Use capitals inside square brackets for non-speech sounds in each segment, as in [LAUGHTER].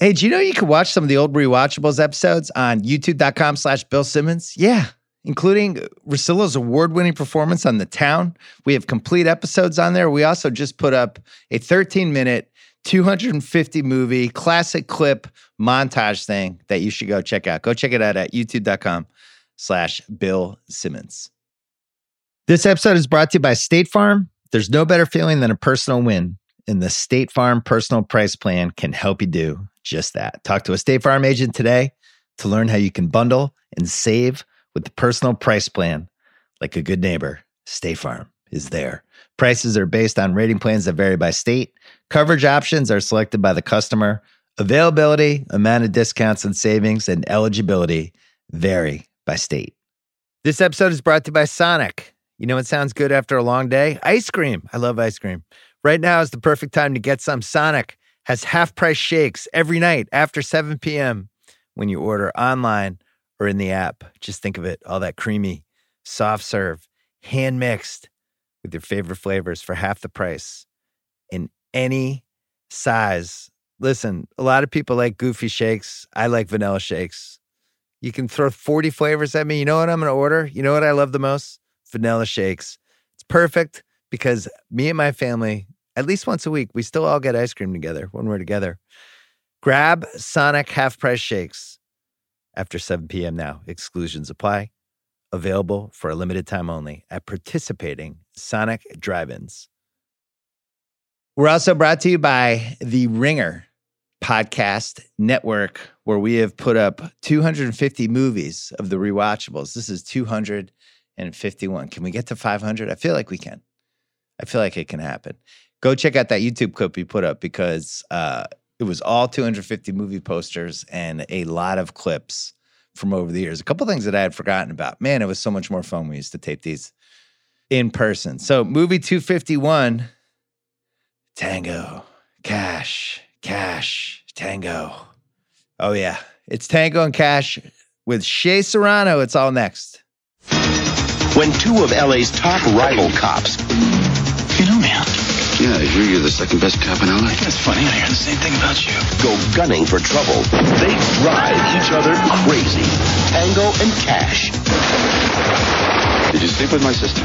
Hey, do you know you can watch some of the old Rewatchables episodes on youtube.com slash Bill Simmons? Yeah, including Russillo's award-winning performance on The Town. We have complete episodes on there. We also just put up a 13-minute, 250 movie classic clip montage thing that you should go check out. Go check it out at youtube.com slash Bill Simmons. This episode is brought to you by State Farm. There's no better feeling than a personal win, and the State Farm personal price plan can help you do just that. Talk to a State Farm agent today to learn how you can bundle and save with the personal price plan. Like a good neighbor, State Farm is there. Prices are based on rating plans that vary by state. Coverage options are selected by the customer. Availability, amount of discounts and savings, and eligibility vary by state. This episode is brought to you by Sonic. You know what sounds good after a long day? Ice cream. I love ice cream. Right now is the perfect time to get some. Sonic has half price shakes every night after 7 p.m. when you order online or in the app. Just think of it all that creamy, soft serve, hand mixed with your favorite flavors for half the price in any size. Listen, a lot of people like goofy shakes. I like vanilla shakes. You can throw 40 flavors at me. You know what I'm going to order? You know what I love the most? Vanilla shakes. It's perfect because me and my family, at least once a week, we still all get ice cream together when we're together. Grab Sonic half price shakes after 7 p.m. now. Exclusions apply. Available for a limited time only at participating Sonic drive ins. We're also brought to you by the Ringer podcast network, where we have put up 250 movies of the rewatchables. This is 251. Can we get to 500? I feel like we can. I feel like it can happen. Go check out that YouTube clip we put up because uh, it was all 250 movie posters and a lot of clips from over the years. A couple things that I had forgotten about. Man, it was so much more fun. We used to tape these in person. So, movie 251 Tango, Cash, Cash, Tango. Oh, yeah. It's Tango and Cash with Shea Serrano. It's all next. When two of LA's top rival cops Yeah, you're the second best cop in LA. That's funny. I hear the same thing about you. go gunning for trouble, they drive each other crazy. Tango and Cash. Did you sleep with my sister?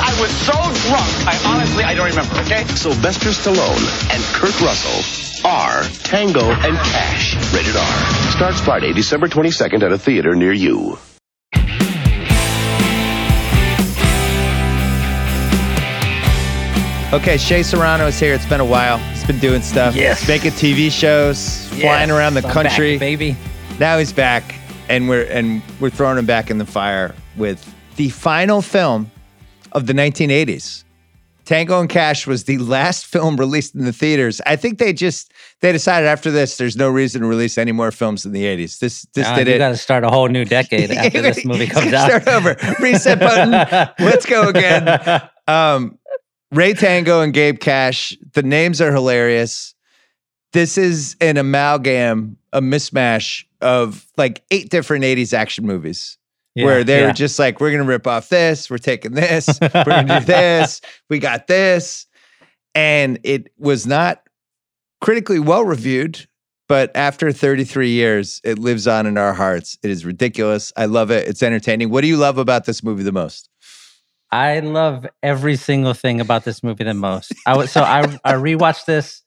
I was so drunk. I honestly, I don't remember, okay? Sylvester Stallone and Kurt Russell are Tango and Cash. Rated R. Starts Friday, December 22nd at a theater near you. Okay, Shea Serrano is here. It's been a while. He's been doing stuff. Yes. Making TV shows, flying around the I'm back, country. baby. now he's back and we're and we're throwing him back in the fire with the final film of the 1980s. Tango and Cash was the last film released in the theaters. I think they just they decided after this there's no reason to release any more films in the 80s. This this Nah, did you it. got to start a whole new decade [LAUGHS] after this movie comes out. Start over. Reset button. [LAUGHS] Let's go again. [LAUGHS] Um, Ray Tango and Gabe Cash. The names are hilarious. This is an amalgam, a mismatch of like eight different 80s action movies Yeah, where they yeah. were just like, we're going to rip off this, we're taking this, [LAUGHS] we're going to do this, we got this. And it was not critically well reviewed, but after 33 years, it lives on in our hearts. It is ridiculous. I love it. It's entertaining. What do you love about this movie the most? I love every single thing about this movie the most. I was so I I rewatched this.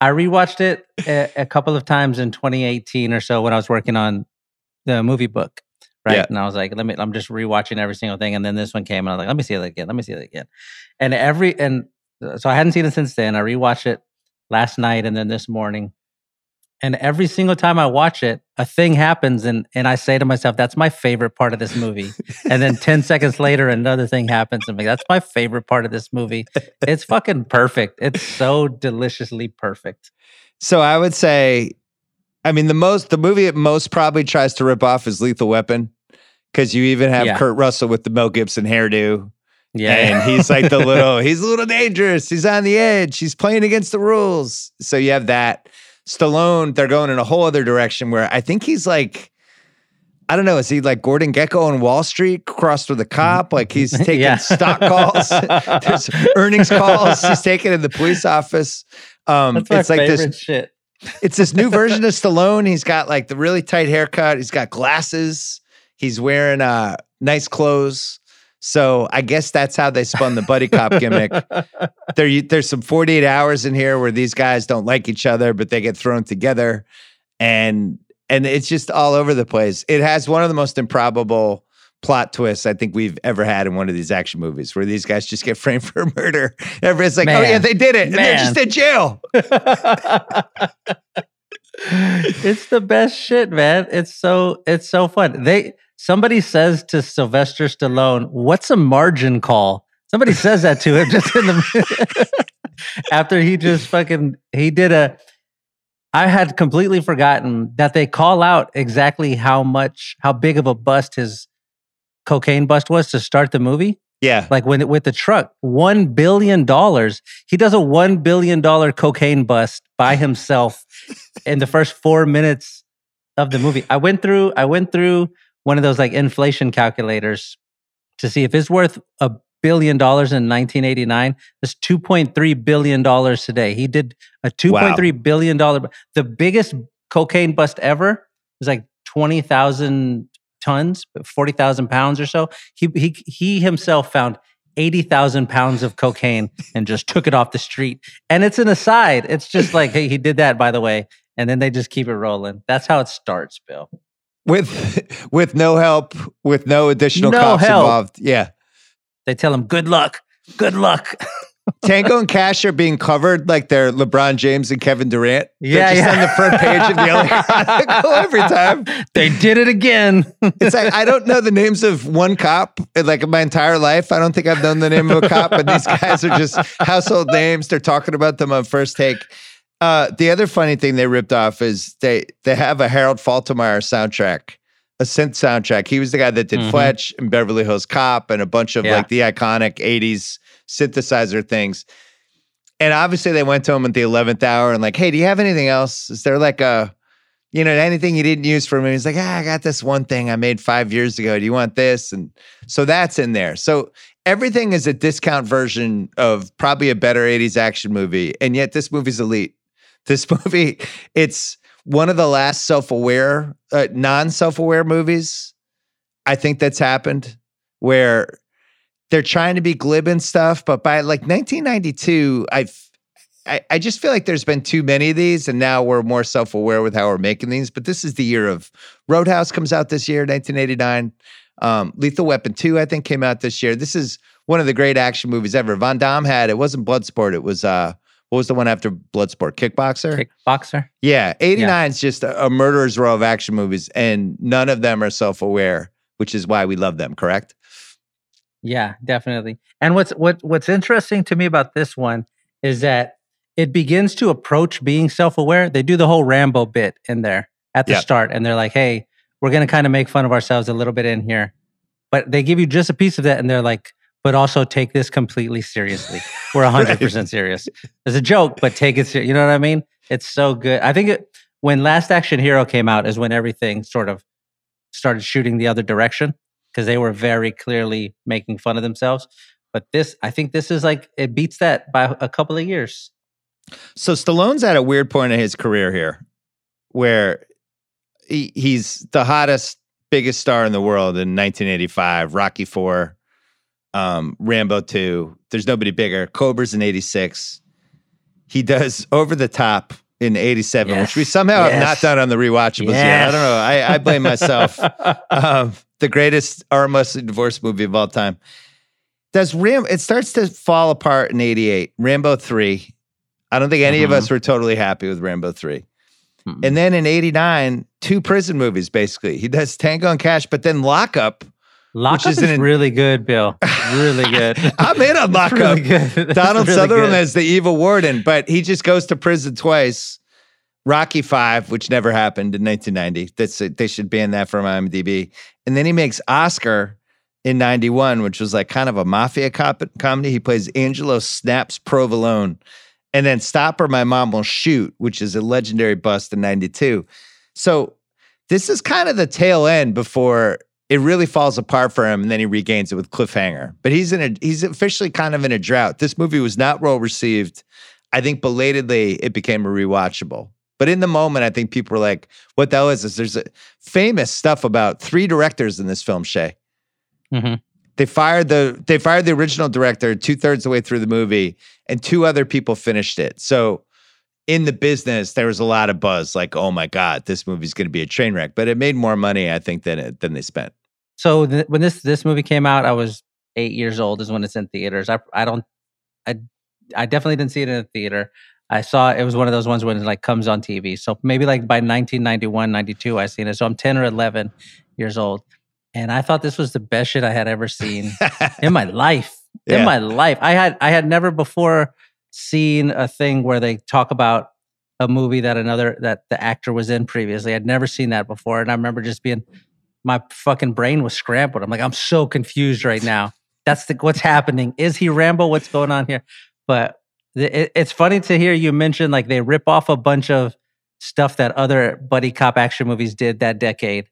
I rewatched it a, a couple of times in 2018 or so when I was working on the movie book, right? Yeah. And I was like, let me. I'm just rewatching every single thing, and then this one came, and I was like, let me see it again. Let me see it again. And every and uh, so I hadn't seen it since then. I rewatched it last night and then this morning. And every single time I watch it, a thing happens, and and I say to myself, "That's my favorite part of this movie." and then 10 [LAUGHS] seconds later another thing happens and I'm like that's my favorite part of this movie it's fucking perfect it's so deliciously perfect So I would say, I mean, the most, the movie it most probably tries to rip off is Lethal Weapon because you even have Yeah. Kurt Russell with the Mel Gibson hairdo. yeah And he's like the [LAUGHS] little, he's a little dangerous. He's on the edge. He's playing against the rules. So you have that. Stallone, they're going in a whole other direction where I think he's like, I don't know, is he like Gordon Gekko on Wall Street crossed with a cop? Like he's [LAUGHS] taking Yeah. stock calls, [LAUGHS] there's earnings calls he's [LAUGHS] taking in the police office. Um, that's my it's like this shit it's this new version of Stallone. He's got like the really tight haircut. He's got glasses. He's wearing uh nice clothes. So I guess that's how they spun the buddy cop gimmick. [LAUGHS] There, there's some 48 hours in here where these guys don't like each other, but they get thrown together, and and it's just all over the place. It has one of the most improbable plot twists I think we've ever had in one of these action movies, where these guys just get [LAUGHS] framed for murder. Everybody's like, "Oh yeah, they did it," and they're just in jail. [LAUGHS] it's the best shit, man. It's so it's so fun. They somebody says to Sylvester Stallone, "What's a margin call?" Somebody says that to him [LAUGHS] just in the [LAUGHS] after he just fucking he did a. I had completely forgotten that they call out exactly how much how big of a bust his cocaine bust was to start the movie Yeah, like when with the truck one billion dollars he does a one billion dollar cocaine bust by himself in the first four minutes of the movie i went through i went through one of those like inflation calculators to see if it's worth a billion dollars in 1989 it's 2.3 billion dollars today he did a 2.3 billion dollar the biggest cocaine bust ever was like 20000 tons 40000 pounds or so he he he himself found 80,000 pounds of cocaine and just took it off the street. And it's an aside. It's just like, hey, he did that, by the way. And then they just keep it rolling. That's how it starts, Bill. With [LAUGHS] with no help, with no additional No cops help. involved. Yeah. They tell him, good luck, good luck. [LAUGHS] Tango and Cash are being covered like they're LeBron James and Kevin Durant. Yeah, They're just yeah. on the front page of the LA [LAUGHS] Chronicle every time. they did it again. It's like I don't know the names of one cop in like my entire life. I don't think I've known the name of a cop, but these guys are just household names. They're talking about them on first take. Uh, the other funny thing they ripped off is they they have a Harold Faltermeyer soundtrack, a synth soundtrack. He was the guy that did Mhm. Fletch and Beverly Hills Cop and a bunch of Yeah. like the iconic '80s synthesizer things. And obviously, they went to him at the eleventh hour and like, "Hey, do you have anything else? Is there like a, you know, anything you didn't use for me?" He's like, "Ah, I got this one thing I made five years ago. Do you want this?" And so that's in there. So everything is a discount version of probably a better '80s action movie, and yet this movie's elite. This [LAUGHS] movie, it's one of the last self-aware, uh, non-self-aware movies. I think that's happened where they're trying to be glib and stuff, but by like 1992, I've I, I just feel like there's been too many of these, and now we're more self-aware with how we're making these. But this is the year of Roadhouse comes out this year, 1989. Um, Lethal Weapon 2, I think, came out this year. This is one of the great action movies ever. Van Damme had it wasn't Bloodsport, it was uh what was the one after Bloodsport? Kickboxer? Kickboxer. Yeah, 89 is just a, a murderer's row of action movies, and none of them are self-aware, which is why we love them, correct? Yeah, definitely. And what's what what's interesting to me about this one is that it begins to approach being self-aware. They do the whole Rambo bit in there at the Yeah. start, and they're like, "Hey, we're gonna kind of make fun of ourselves a little bit in here," but they give you just a piece of that, and they're like, "But also take this completely seriously. We're [LAUGHS] hundred percent serious. It's a joke, but take it serious. You know what I mean? It's so good. I think it, when Last Action Hero came out is when everything sort of started shooting the other direction because they were very clearly making fun of themselves. But this, I think this is like it beats that by a couple of years. So Stallone's at a weird point in his career here where he, he's the hottest, biggest star in the world in 1985, Rocky 4, um, Rambo 2. There's nobody bigger. Cobra's in 86. He does [LAUGHS] Over the Top in 87, which we Yes. somehow have not done on the rewatchables yet. I don't know. I, I blame myself. [LAUGHS] um, the greatest arm wrestling divorce movie of all time. Does Ram? It starts to fall apart in '88. Rambo three. I don't think any of Mhm. us were totally happy with Rambo three. Mm-mm. And then in '89, two prison movies basically. He does Tango and Cash, but then Lockup. Lockup is is, really good, Bill. Really [LAUGHS] good. I'm in on It's Lockup. really [LAUGHS] Donald really Sutherland good. as the evil warden, but he just goes to prison twice. Rocky Five, which never happened in 1990. That's they should ban that from IMDb. And then he makes Oscar in 91, which was like kind of a mafia cop- comedy. He plays Angelo Snaps Provolone. And then Stop! Or My Mom Will Shoot, which is a legendary bust in 92. So this is kind of the tail end before it really falls apart for him and then he regains it with cliffhanger but he's in a he's officially kind of in a drought this movie was not well received i think belatedly it became a rewatchable But in the moment, I think people were like, "What the hell is this?" There's a famous stuff about three directors in this film. Shea, Mhm. they fired the they fired the original director two thirds of the way through the movie, and two other people finished it. So in the business, there was a lot of buzz, like, "Oh my god, this movie's going to be a train wreck." But it made more money, I think, than it than they spent. So th- when this this movie came out, I was eight years old. Is when it's in theaters. I I don't I I definitely didn't see it in a theater. I saw it was one of those ones when it like comes on TV. So maybe like by 1991, 92, I seen it. So I'm 10 or 11 years old, and I thought this was the best shit I had ever seen in my [LAUGHS] life. Yeah. In my life, I had I had never before seen a thing where they talk about a movie that another that the actor was in previously. I'd never seen that before, and I remember just being my fucking brain was scrambled. I'm like, I'm so confused right now. That's the what's happening. Is he Rambo? What's going on here? But it, it's funny to hear you mention like they rip off a bunch of stuff that other buddy cop action movies did that decade.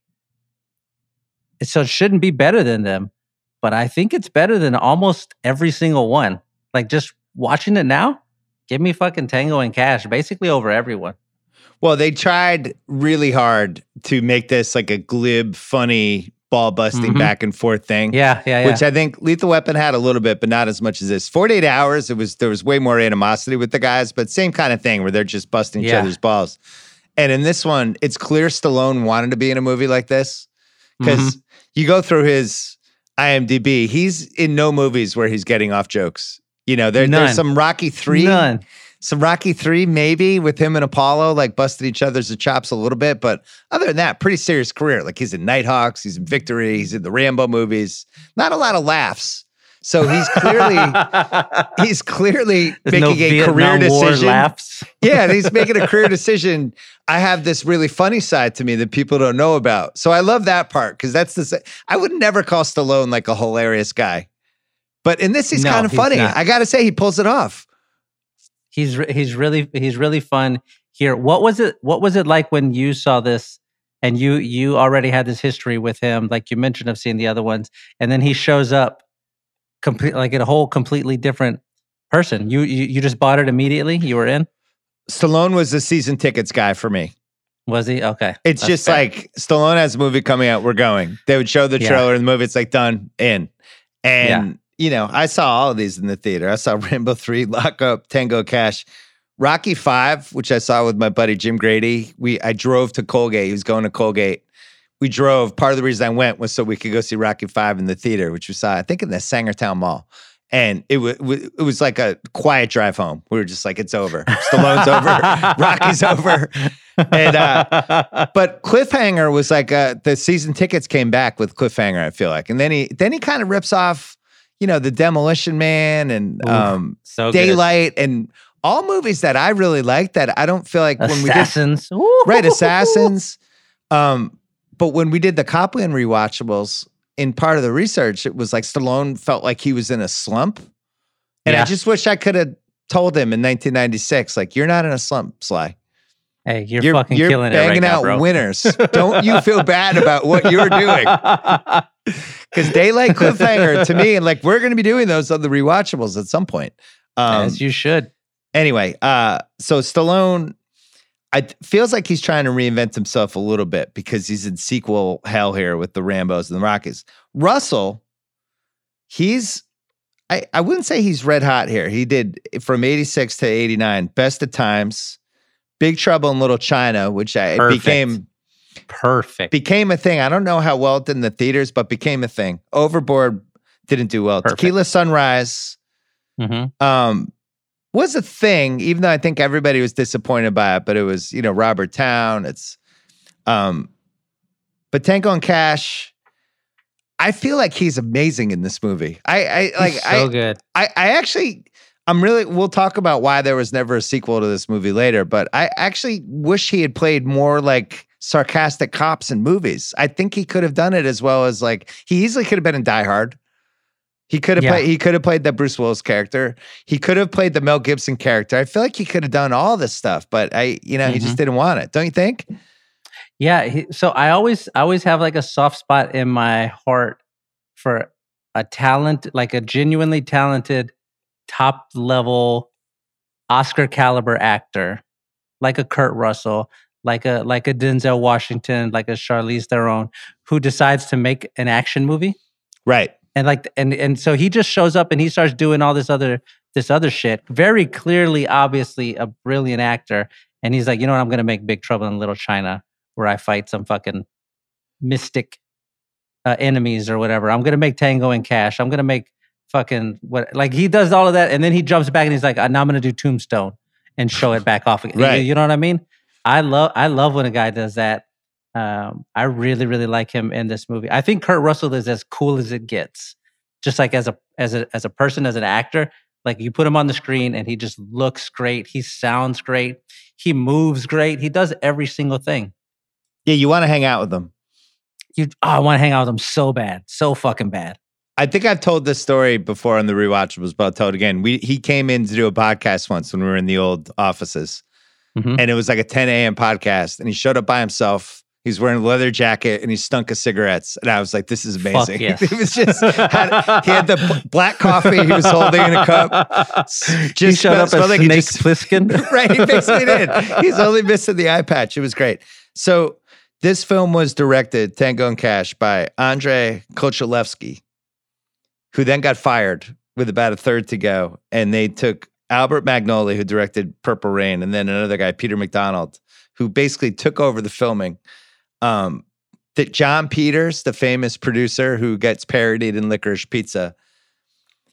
So it shouldn't be better than them, but I think it's better than almost every single one. Like just watching it now, give me fucking Tango and Cash basically over everyone. Well, they tried really hard to make this like a glib, funny, ball busting Mhm. back and forth thing. Yeah, yeah, yeah. Which I think Lethal Weapon had a little bit, but not as much as this. 48 hours, it was there was way more animosity with the guys, but same kind of thing where they're just busting each other's balls. And in this one, it's clear Stallone wanted to be in a movie like this. Because Mm-hmm. you go through his IMDb, he's in no movies where he's getting off jokes. You know, there, there's some Rocky Three None. some Rocky Three, maybe with him and Apollo, like busted each other's chops a little bit. But other than that, pretty serious career. Like he's in Nighthawks, he's in Victory, he's in the Rambo movies. Not a lot of laughs. So he's clearly [LAUGHS] he's clearly There's no making a career Vietnam War decision. laughs. Yeah, he's making a career decision. I have this really funny side to me that people don't know about. So I love that part because that's the. I would never call Stallone like a hilarious guy, but in this he's No, kind of funny. not. I got to say he pulls it off. he's re- he's really he's really fun here. What was it? What was it like when you saw this? And you you already had this history with him, like you mentioned, of seeing the other ones, and then he shows up, complete like a whole completely different person. You you, you just bought it immediately. You were in. Stallone was the season tickets guy for me. Was he okay? It's That's just fair. like Stallone has a movie coming out. We're going. They would show the Yeah. trailer in the movie. It's like done in, and Yeah. You know I saw all of these in the theater. I saw [LAUGHS] Rambo three, Lock Up, Tango Cash, Rocky five, which I saw with my buddy Jim Grady. We I drove to Colgate. He was going to Colgate. We drove. Part of the reason I went was so we could go see Rocky five in the theater, which we saw I think in the Sangertown Mall. And it was it was like a quiet drive home. We were just like, it's over. Stallone's over. [LAUGHS] Rocky's over. And uh, but Cliffhanger was like uh, the season tickets came back with Cliffhanger. I feel like, and then he then he kind of rips off, you know, the Demolition Man and Oof, um, so good. Daylight and all movies that I really like. That I don't feel like when we did Assassins, [LAUGHS] right Assassins. Um, but when we did the Copland rewatchables, in part of the research, it was like Stallone felt like he was in a slump, and I just wish I could have told him in 1996, like, "You're not in a slump, Sly." Hey, you're, fucking you're killing it right banging now, out bro. winners. [LAUGHS] Don't you feel bad about what you're doing? [LAUGHS] Because Daylight Cliffhanger to me, and like we're going to be doing those on the rewatchables at some point. Um, As you should. anyway, uh, so Stallone, I feels like he's trying to reinvent himself a little bit because he's in sequel hell here with the Rambo's and the Rockies. Russell, he's. I, I wouldn't say he's red hot here. He did from 86 to 89, Best of Times, Big Trouble in Little China, which I became Perfect. became a thing. I don't know how well it did in the theaters, but became a thing. Overboard didn't do well. Perfect. Tequila Sunrise hmm um, was a thing, even though I think everybody was disappointed by it. But it was, you know, Robert Towne. It's, um, but Tango and Cash. I feel like he's amazing in this movie. I, I like. so I, good. I, I actually, I'm really. We'll talk about why there was never a sequel to this movie later. But I actually wish he had played more like sarcastic cops in movies. I think he could have done it as well as like he easily could have been in Die Hard. He could have Yeah. played. He could have played the Bruce Willis character. He could have played the Mel Gibson character. I feel like he could have done all this stuff, but I, you know, he Mm-hmm. just didn't want it. Don't you think? Yeah. He, so I always, I always have like a soft spot in my heart for a talent, like a genuinely talented, top level, Oscar caliber actor like a Kurt Russell, like a like a Denzel Washington, like a Charlize Theron, who decides to make an action movie. Right. And like and and so he just shows up and he starts doing all this other this other shit. Very clearly, obviously, a brilliant actor. And he's like, you know what? I'm gonna make Big Trouble in Little China, where I fight some fucking mystic uh, enemies or whatever. I'm gonna make Tango and Cash. I'm gonna make fucking what? Like he does all of that, and then he jumps back and he's like, "Uh, now I'm gonna do Tombstone and show it back off again. You- You, know what I mean? I love I love when a guy does that. Um, I really really like him in this movie. I think Kurt Russell is as cool as it gets. Just like as a as a as a person as an actor, like you put him on the screen and he just looks great. He sounds great. He moves great. He does every single thing. Yeah, you want to hang out with them. You, oh, I want to hang out with him so bad, so fucking bad. I think I've told this story before on the rewatchables, but I'll tell it again. We he came in to do a podcast once when we were in the old offices, Mhm. and it was like a 10 a.m. podcast, and he showed up by himself. He's wearing a leather jacket and he stunk of cigarettes, and I was like, "This is amazing." yes. [LAUGHS] it was just had, he had the b- black coffee he was holding in a cup. S- [LAUGHS] he Just showed up as like he Snake just- [LAUGHS] Plissken. right, he basically did. He's only missing the eye patch. It was great. So this film was directed, Tango and Cash, by Andrei Konchalovsky, who then got fired with about a third to go. And they took Albert Magnoli, who directed Purple Rain, and then another guy, Peter MacDonald, who basically took over the filming. Um, that Jon Peters, the famous producer who gets parodied in Licorice Pizza,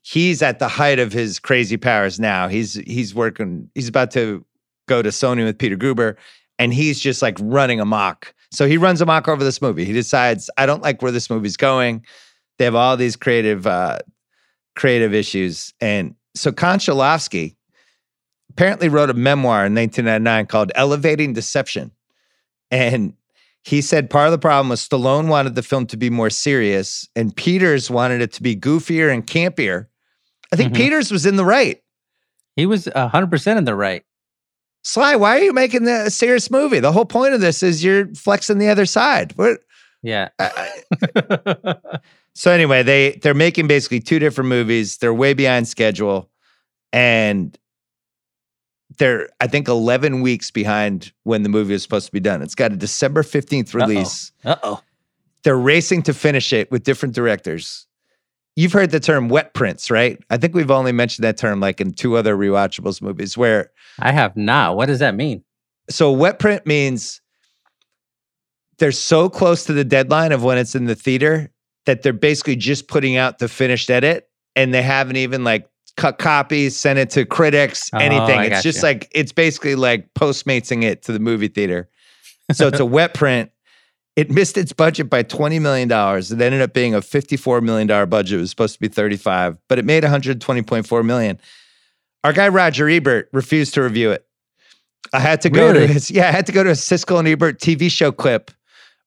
he's at the height of his crazy powers now. He's he's working. He's about to go to Sony with Peter Guber, and he's just like running amok. So he runs amok over this movie. He decides, I don't like where this movie's going. They have all these creative uh, creative issues, and so Konchalovsky apparently wrote a memoir in 1999 called "Elevating Deception," and he said part of the problem was Stallone wanted the film to be more serious, and Peters wanted it to be goofier and campier. I think Mhm. Peters was in the right. He was hundred percent in the right. Sly, why are you making a serious movie? The whole point of this is you're flexing the other side. What? Yeah. [LAUGHS] So anyway, they they're making basically two different movies. They're way behind schedule, and they're I think eleven weeks behind when the movie was supposed to be done. It's got a December fifteenth release. uh oh. They're racing to finish it with different directors. You've heard the term wet prints, right? I think we've only mentioned that term like in two other rewatchables movies where I have not. What does that mean? so wet print means they're so close to the deadline of when it's in the theater that they're basically just putting out the finished edit and they haven't even like cut copies, send it to critics, Oh, anything. I it's just you. like it's basically like postmatesing it to the movie theater. So it's a [LAUGHS] wet print. It missed its budget by $20 million. It ended up being a $54 million budget. It was supposed to be 35, but it made 120.4 million. Our guy Roger Ebert refused to review it. I had to go to his yeah, I had to go to a Siskel and Ebert TV show clip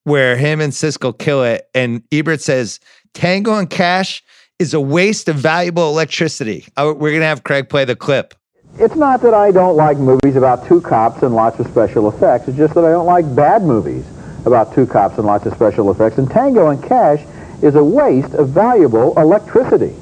where him and Siskel kill it. And Ebert says, Tango and Cash is a waste of valuable electricity. Oh, we're gonna have Craig play the clip. It's not that I don't like movies about two cops and lots of special effects. It's just that I don't like bad movies about two cops and lots of special effects. And Tango and Cash is a waste of valuable electricity.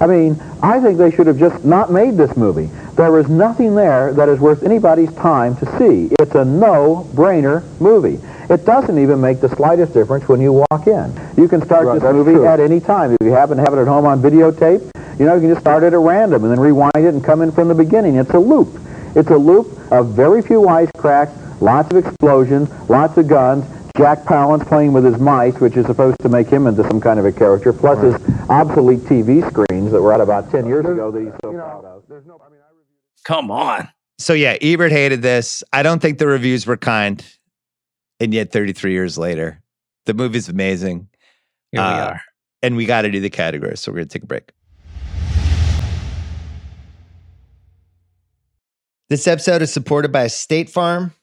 I mean, I think they should have just not made this movie. There is nothing there that is worth anybody's time to see. It's a no-brainer movie. It doesn't even make the slightest difference when you walk in. You can start Right, this movie true. at any time. If you happen to have it at home on videotape, you know, you can just start it at random and then rewind it and come in from the beginning. It's a loop. It's a loop of very few wisecracks, lots of explosions, lots of guns, Jack Palance playing with his mice, which is supposed to make him into some kind of a character, plus his obsolete TV screens that were out about 10 years ago that he's so proud of. Come on. So yeah, Ebert hated this. I don't think the reviews were kind. And yet 33 years later, the movie's amazing. Here we Uh, are. And we gotta do the category. So we're gonna take a break. This episode is supported by State Farm.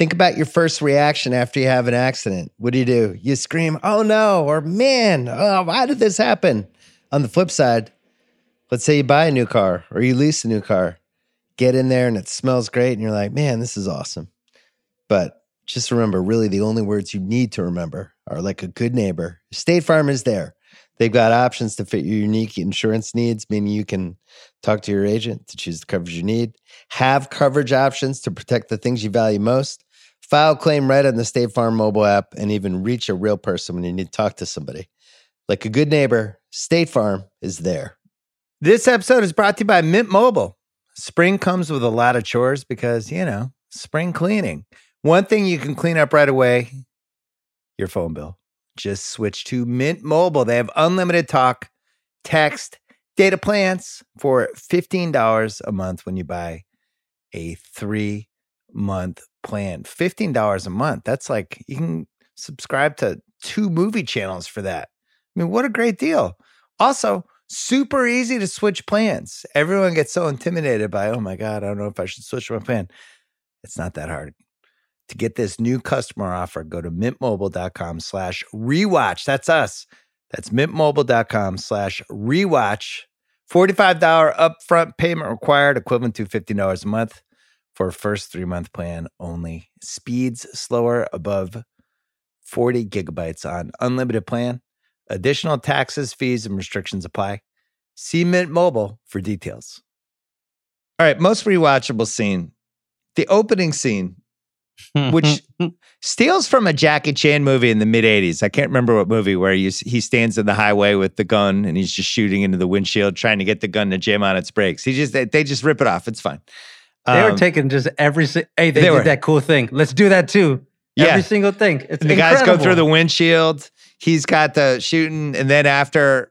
Think about your first reaction after you have an accident. What do you do? You scream, oh no, or man, oh, why did this happen? On the flip side, let's say you buy a new car or you lease a new car, get in there and it smells great, and you're like, man, this is awesome. But just remember, really, the only words you need to remember are like a good neighbor. State Farm is there. They've got options to fit your unique insurance needs, meaning you can talk to your agent to choose the coverage you need, have coverage options to protect the things you value most, file claim right on the State Farm mobile app, and even reach a real person when you need to talk to somebody. Like a good neighbor, State Farm is there. This episode is brought to you by Mint Mobile. Spring comes with a lot of chores because, you know, spring cleaning. One thing you can clean up right away your phone bill. Just switch to Mint Mobile. They have unlimited talk, text, data plans for $15 a month when you buy a three month plan. $15 a month. That's like you can subscribe to two movie channels for that. I mean, what a great deal. Also, super easy to switch plans. Everyone gets so intimidated by, oh my God, I don't know if I should switch my plan. It's not that hard. To get this new customer offer, go to mintmobile.com slash rewatch. That's us. That's mintmobile.com slash rewatch. $45 upfront payment required, equivalent to $15 a month for a first three month plan only. Speeds slower above 40 gigabytes on unlimited plan. Additional taxes, fees, and restrictions apply. See Mint Mobile for details. All right, most rewatchable scene. The opening scene which [LAUGHS] steals from a Jackie Chan movie in the mid 80s. I can't remember what movie where he, he stands in the highway with the gun and he's just shooting into the windshield trying to get the gun to jam on its brakes. He just they, they just rip it off. It's fine. They were Um, taking just every. si- Hey, they, they did were. that cool thing. Let's do that too. Yeah. Every single thing. It's and the guys go through the windshield. He's got the shooting, and then after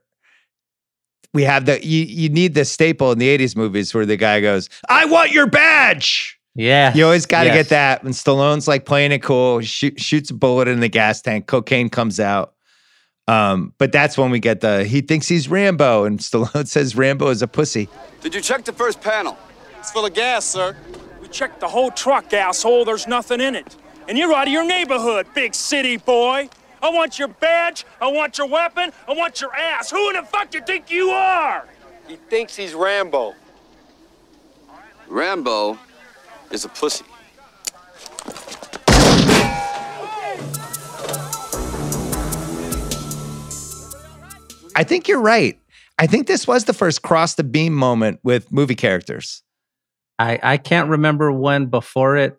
we have the you you need the staple in the 80s movies where the guy goes, I want your badge. Yeah. You always got to Yes. get that. And Stallone's like playing it cool, shoot, shoots a bullet in the gas tank, cocaine comes out. Um, but that's when we get the he thinks he's Rambo, and Stallone [LAUGHS] says Rambo is a pussy. Did you check the first panel? It's full of gas, sir. We checked the whole truck, asshole. There's nothing in it. And you're out of your neighborhood, big city boy. I want your badge. I want your weapon. I want your ass. Who in the fuck do you think you are? He thinks he's Rambo. Rambo is a pussy. I think you're right. I think this was the first cross the beam moment with movie characters. I, I can't remember one before it.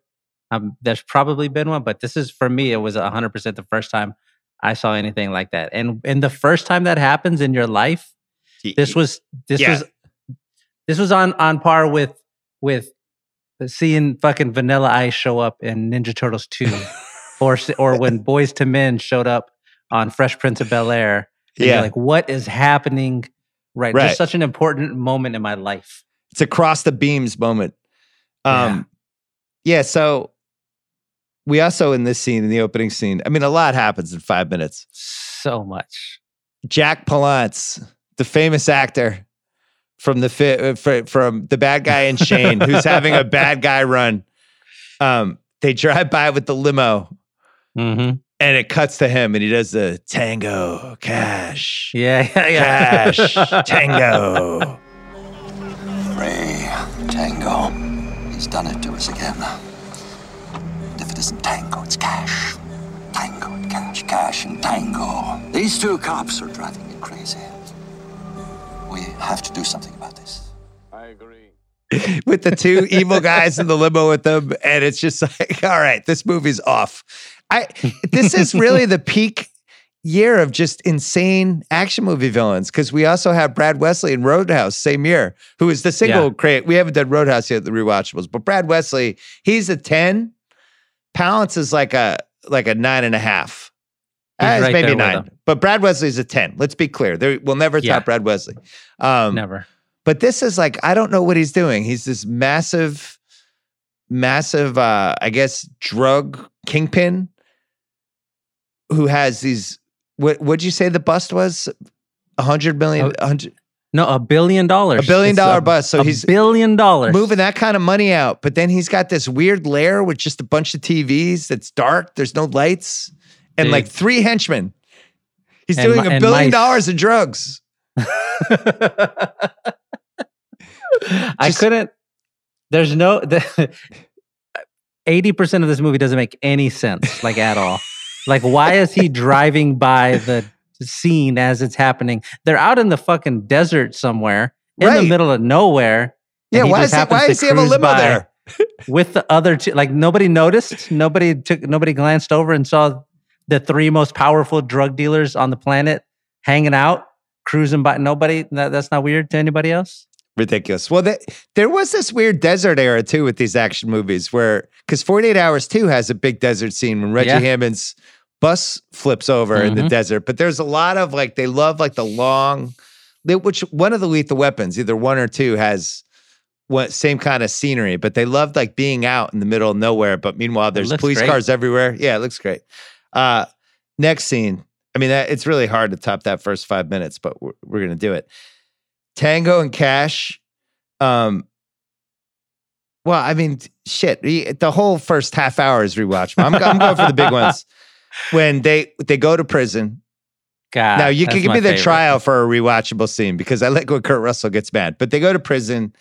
Um, there's probably been one, but this is for me. It was 100 percent the first time I saw anything like that. And and the first time that happens in your life, this was this Yeah. was this was on on par with with seeing fucking Vanilla Ice show up in Ninja Turtles two, [LAUGHS] or or when Boyz II Men showed up on Fresh Prince of Bel Air. And you're Yeah. like what is happening? Right, Right. There's such an important moment in my life. It's across the beams moment. Um, yeah. So we also in this scene, in the opening scene, I mean, a lot happens in five minutes. So much. Jack Palance, the famous actor from the fi- uh, from the bad guy in Shane, who's having a bad guy run. Um, they drive by with the limo, Mm-hmm. and it cuts to him, and he does the tango cash, Yeah, [LAUGHS] yeah, yeah. cash, [LAUGHS] tango. Ray, Tango. He's done it to us again. And if it isn't Tango, it's Cash. Tango and Cash, Cash and Tango. These two cops are driving me crazy. We have to do something about this. I agree. [LAUGHS] with the two evil guys in the limo with them, and it's just like, [LAUGHS] all right, this movie's off. I this is really the peak year of just insane action movie villains because we also have Brad Wesley in Roadhouse same year, who is the single Yeah. create. We haven't done Roadhouse yet, the rewatchables, but Brad Wesley, he's a ten. Palance is like a like a nine and a half. He's Ah, right maybe nine, but Brad Wesley's a ten. Let's be clear, there we'll never Yeah. top Brad Wesley. Um, Never. but this is like I don't know what he's doing. He's this massive, massive, uh, I guess, drug kingpin who has these. What would you say the bust was? A hundred million, a hundred, No, a billion dollars. a billion dollar um, bust. So a he's billion dollars. moving that kind of money out. But then he's got this weird lair with just a bunch of TVs that's dark. There's no lights and Dude. like three henchmen. He's And doing a billion mice. dollars in drugs. [LAUGHS] I couldn't. There's no. [LAUGHS] Eighty percent of this movie doesn't make any sense, like at all. Like, why is he driving by the scene as it's happening. They're out in the fucking desert somewhere in the middle of nowhere. Yeah, why is he, why does he have a limo there? [LAUGHS] with the other two? Like nobody noticed. Nobody took. Nobody glanced over and saw the three most powerful drug dealers on the planet hanging out, cruising by. Nobody. That, that's not weird to anybody else. Ridiculous. Well, the, there was this weird desert era too with these action movies where, because 48 Hours 2 has a big desert scene when Reggie Yeah. Hammond's bus flips over in the Mhm. desert. But there's a lot of like, they love like the long, they, which one of the lethal weapons, either one or two, has what same kind of scenery, but they loved like being out in the middle of nowhere. But meanwhile, there's police great. cars everywhere. Yeah, it looks great. Uh, next scene. I mean, that, it's really hard to top that first five minutes, but we're, we're going to do it. Tango and Cash. Um, well, I mean, shit. The whole first half hour is rewatchable. I'm, I'm going for the big ones. [LAUGHS] When they they go to prison. God. now you can give me the favorite. trial for a rewatchable scene because I like when Kurt Russell gets mad. But they go to prison.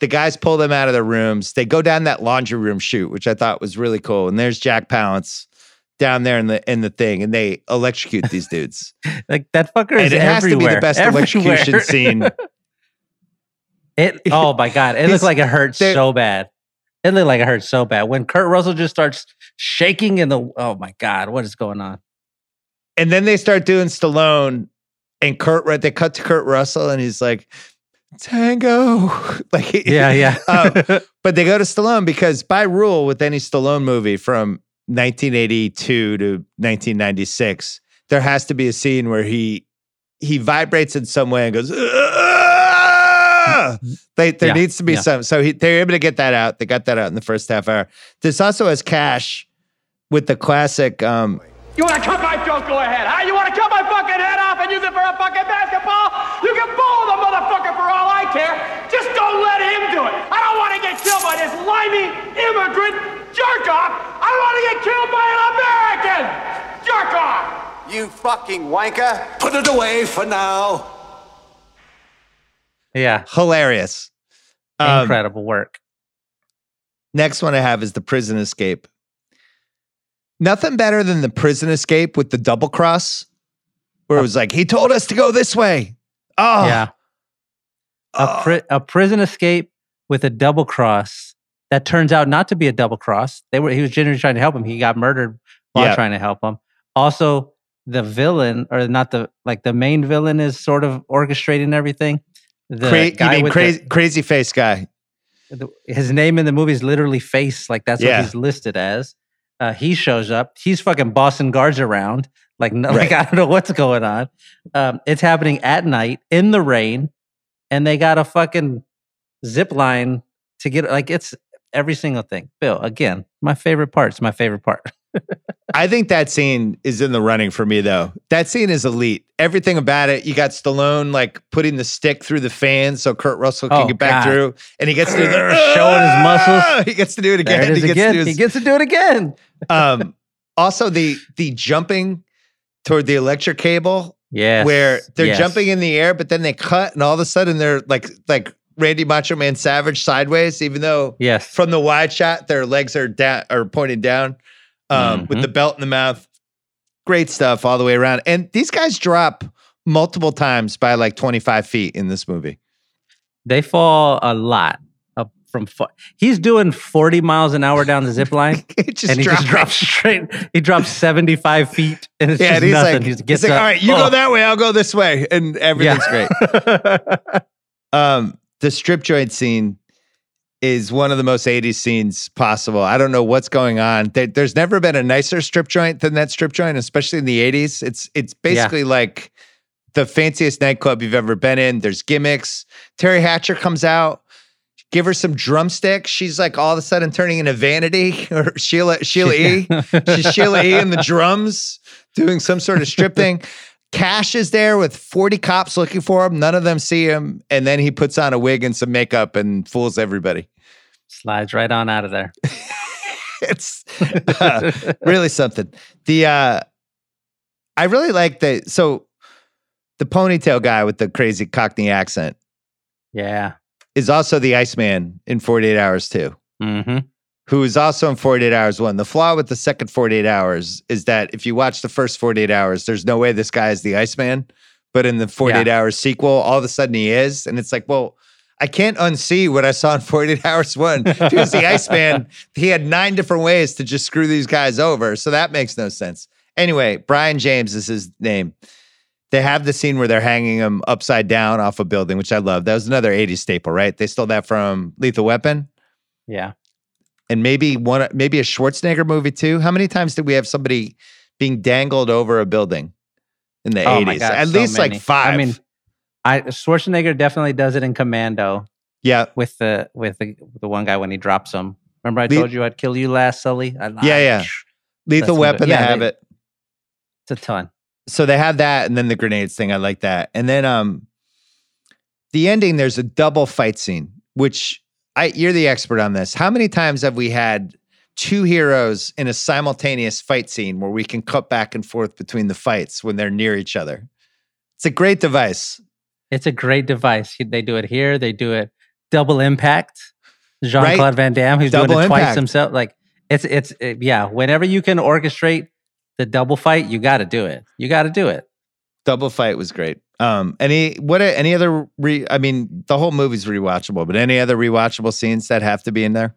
The guys pull them out of their rooms. They go down that laundry room shoot, which I thought was really cool. And there's Jack Palance down there in the in the thing, and they electrocute these dudes. [LAUGHS] Like that fucker and is it has to be the best everywhere. electrocution [LAUGHS] scene. It. Oh my god! It looks like it hurts so bad. It looked like it hurt so bad when Kurt Russell just starts shaking in the. Oh my god! What is going on? And then they start doing Stallone and Kurt. Right, they cut to Kurt Russell, and he's like, "Tango," [LAUGHS] like Yeah, yeah. um, but they go to Stallone because by rule, with any Stallone movie from 1982 to 1996, there has to be a scene where he he vibrates in some way and goes. "Ah!" They, there Yeah, needs to be yeah. some. So he, they're able to get that out. They got that out in the first half hour. This also has Cash with the classic. Um, You want to cut my throat? Go ahead, huh? You want to cut my fucking head off and use it for a fucking basketball? You can bowl the motherfucker for all I care. Just don't let him do it. I don't want to get killed by this limey immigrant jerk off. I want to get killed by an American jerk off. You fucking wanker. Put it away for now. Yeah, hilarious. Um, incredible work. Next one I have is the prison escape. Nothing better than the prison escape with the double cross, where it was like, he told us to go this way. Oh, Yeah, a pri- a prison escape with a double cross that turns out not to be a double cross. They were he was genuinely trying to help him. He got murdered while Yeah. trying to help him. Also, the villain or not the like the main villain is sort of orchestrating everything. The Cra- you guy mean with crazy, crazy face guy. the, the- his name in the movie is literally face, like that's Yeah. what he's listed as. Uh, he shows up. He's fucking bossing guards around. Like, no, [LAUGHS] like I don't know what's going on. Um, it's happening at night in the rain, and they got a fucking zip line to get. Like, it's every single thing. Bill, again, my favorite part. It's my favorite part. [LAUGHS] I think that scene is in the running for me, though. That scene is elite. Everything about it. You got Stallone like putting the stick through the fan so Kurt Russell can Oh, get back God. through, and he gets to do the, Showing his muscles. [LAUGHS] He gets to do it again. It he gets again. To do he gets to do it again. [LAUGHS] um, also the the jumping toward the electric cable Yeah, where they're yes. jumping in the air, but then they cut, and all of a sudden they're like like Randy Macho Man Savage sideways, even though Yes. from the wide shot their legs are down are pointed down, um, with Mhm. the belt in the mouth. Great stuff all the way around, and these guys drop multiple times by like twenty five feet in this movie. They fall a lot up from. Fu- He's doing forty miles an hour down the zip line. [LAUGHS] It just and he just drops straight. He drops seventy five feet, and it's yeah, just and he's nothing. like, he he's gets like, up. all right, you Oh. go that way, I'll go this way, and everything's great. great. [LAUGHS] Um, the strip joint scene is one of the most 80s scenes possible. I don't know what's going on. There, there's never been a nicer strip joint than that strip joint, especially in the 80s. It's it's basically like the fanciest nightclub you've ever been in. There's gimmicks. Teri Hatcher comes out. Give her some drumsticks. She's like all of a sudden turning into Vanity [LAUGHS] or Sheila Sheila E. She's Sheila E. in the drums doing some sort of [LAUGHS] strip thing. Cash is there with 40 cops looking for him. None of them see him. And then he puts on a wig and some makeup and fools everybody. Slides right on out of there. [LAUGHS] It's uh, [LAUGHS] really something. The uh I really like the so the ponytail guy with the crazy Cockney accent yeah. is also the Iceman in 48 Hours too. Mm-hmm. Who is also in 48 Hours 1. The flaw with the second 48 Hours is that if you watch the first 48 Hours, there's no way this guy is the Iceman. But in the 48 Yeah. Hours sequel, all of a sudden he is. And it's like, well, I can't unsee what I saw in 48 [LAUGHS] Hours 1. If he was the Iceman, he had nine different ways to just screw these guys over. So that makes no sense. Anyway, Brion James is his name. They have the scene where they're hanging him upside down off a building, which I love. That was another 80s staple, right? They stole that from Lethal Weapon Yeah. And maybe one maybe a Schwarzenegger movie too. How many times did we have somebody being dangled over a building in the Oh 80s? God, At so least many. like five. I mean, I Schwarzenegger definitely does it in Commando yeah. with the with the the one guy when he drops him. Remember I Le- told you I'd kill you last, Sully? I. Yeah, yeah. Lethal That's Weapon, what- they have it. It's a ton. So they have that and then the grenades thing. I like that. And then um the ending, there's a double fight scene, which I you're the expert on this. How many times have we had two heroes in a simultaneous fight scene where we can cut back and forth between the fights when they're near each other? It's a great device. It's a great device. They do it here. They do it double impact. Jean Claude Right. Van Damme, who's Double doing it twice impact. himself. Like it's it's it- yeah. Whenever you can orchestrate the double fight, you got to do it. You got to do it. Double fight was great. Um, any what any other re? I mean, the whole movie's rewatchable, but any other rewatchable scenes that have to be in there?